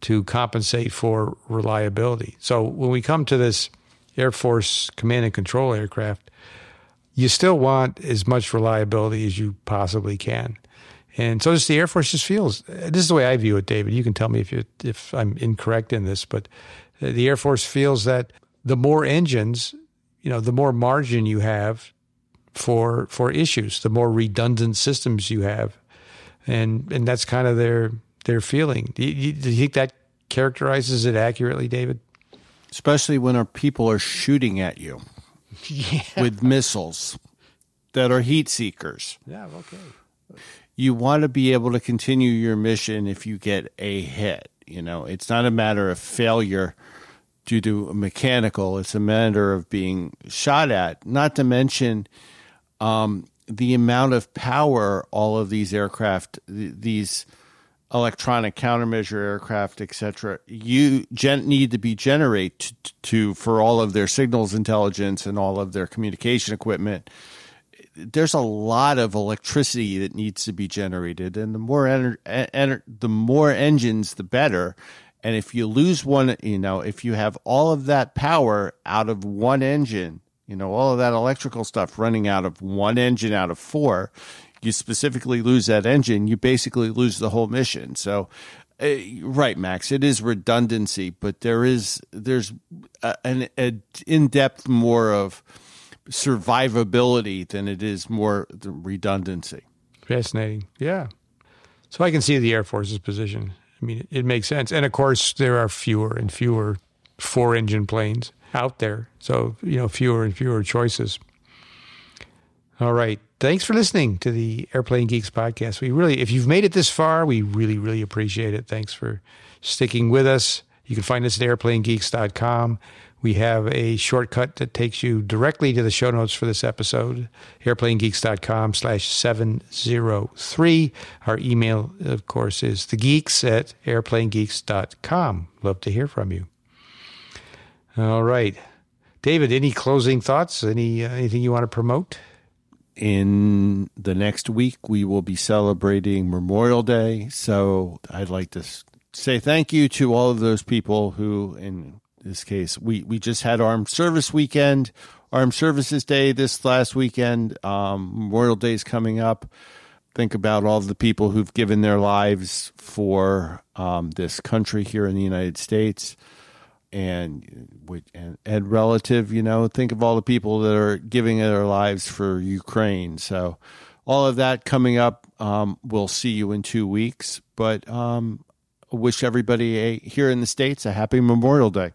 to compensate for reliability. So when we come to this Air Force command and control aircraft, you still want as much reliability as you possibly can. And so does the Air Force just feels. This is the way I view it, David. You can tell me if you if I'm incorrect in this, but the Air Force feels that the more engines, you know, the more margin you have for for issues, the more redundant systems you have, and and that's kind of their their feeling. Do you, do you think that characterizes it accurately, David? Especially when our people are shooting at you yeah. with missiles that are heat seekers. Yeah, okay. You want to be able to continue your mission if you get a hit. You know, it's not a matter of failure due to mechanical, it's a matter of being shot at. Not to mention, um, the amount of power all of these aircraft, these electronic countermeasure aircraft, etc., you gen- need to be generate to, to, for all of their signals intelligence and all of their communication equipment. There's a lot of electricity that needs to be generated, and the more ener- the more engines, the better. And if you lose one, you know, if you have all of that power out of one engine, you know, all of that electrical stuff running out of one engine out of four, you specifically lose that engine, you basically lose the whole mission. So, uh, right, Max, it is redundancy, but there is there's a, an a in depth more of survivability than it is more redundancy. Fascinating, yeah. So I can see the Air Force's position. I mean, it, makes sense, and of course, there are fewer and fewer four engine planes out there, so you know, fewer and fewer choices. All right thanks for listening to the Airplane Geeks podcast. We really, if you've made it this far, we really, really appreciate it. Thanks for sticking with us. You can find us at airplanegeeks.com. We have a shortcut that takes you directly to the show notes for this episode, airplanegeeks.com slash 703. Our email, of course, is thegeeks at airplanegeeks.com. Love to hear from you. All right. David, any closing thoughts? Any uh, anything you want to promote? In the next week, we will be celebrating Memorial Day. So I'd like to say thank you to all of those people who, in this case, we, we just had Armed Service Weekend, Armed Services Day this last weekend. Um, Memorial Day is coming up. Think about all the people who've given their lives for um, this country here in the United States and and, and relative, you know, think of all the people that are giving their lives for Ukraine. So, all of that coming up. Um, we'll see you in two weeks, but um, wish everybody a, here in the states a happy Memorial Day.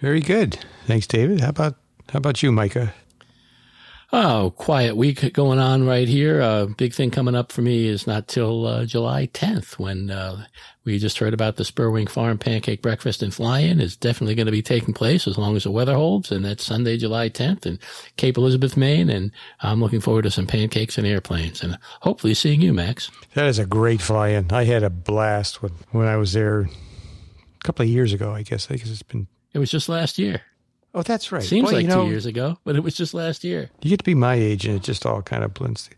Very good. Thanks, David. How about how about you, Micah? Oh, quiet week going on right here. A uh, big thing coming up for me is not till uh, July 10th when uh, we just heard about the Spurwink Farm Pancake Breakfast and Fly-In is definitely going to be taking place as long as the weather holds. And that's Sunday, July 10th in Cape Elizabeth, Maine. And I'm looking forward to some pancakes and airplanes and hopefully seeing you, Max. That is a great fly-in. I had a blast when, when I was there a couple of years ago, I guess. I guess it's been. It was just last year. Oh, that's right. Seems like you know, two years ago, but it was just last year. You get to be my age, and it just all kind of blends.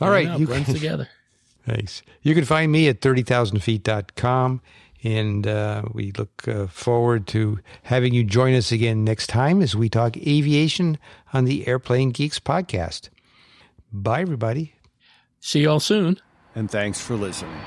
All right, know, you blends can, together. Thanks. You can find me at 30,000feet.com, and uh, we look uh, forward to having you join us again next time as we talk aviation on the Airplane Geeks podcast. Bye, everybody. See you all soon. And thanks for listening.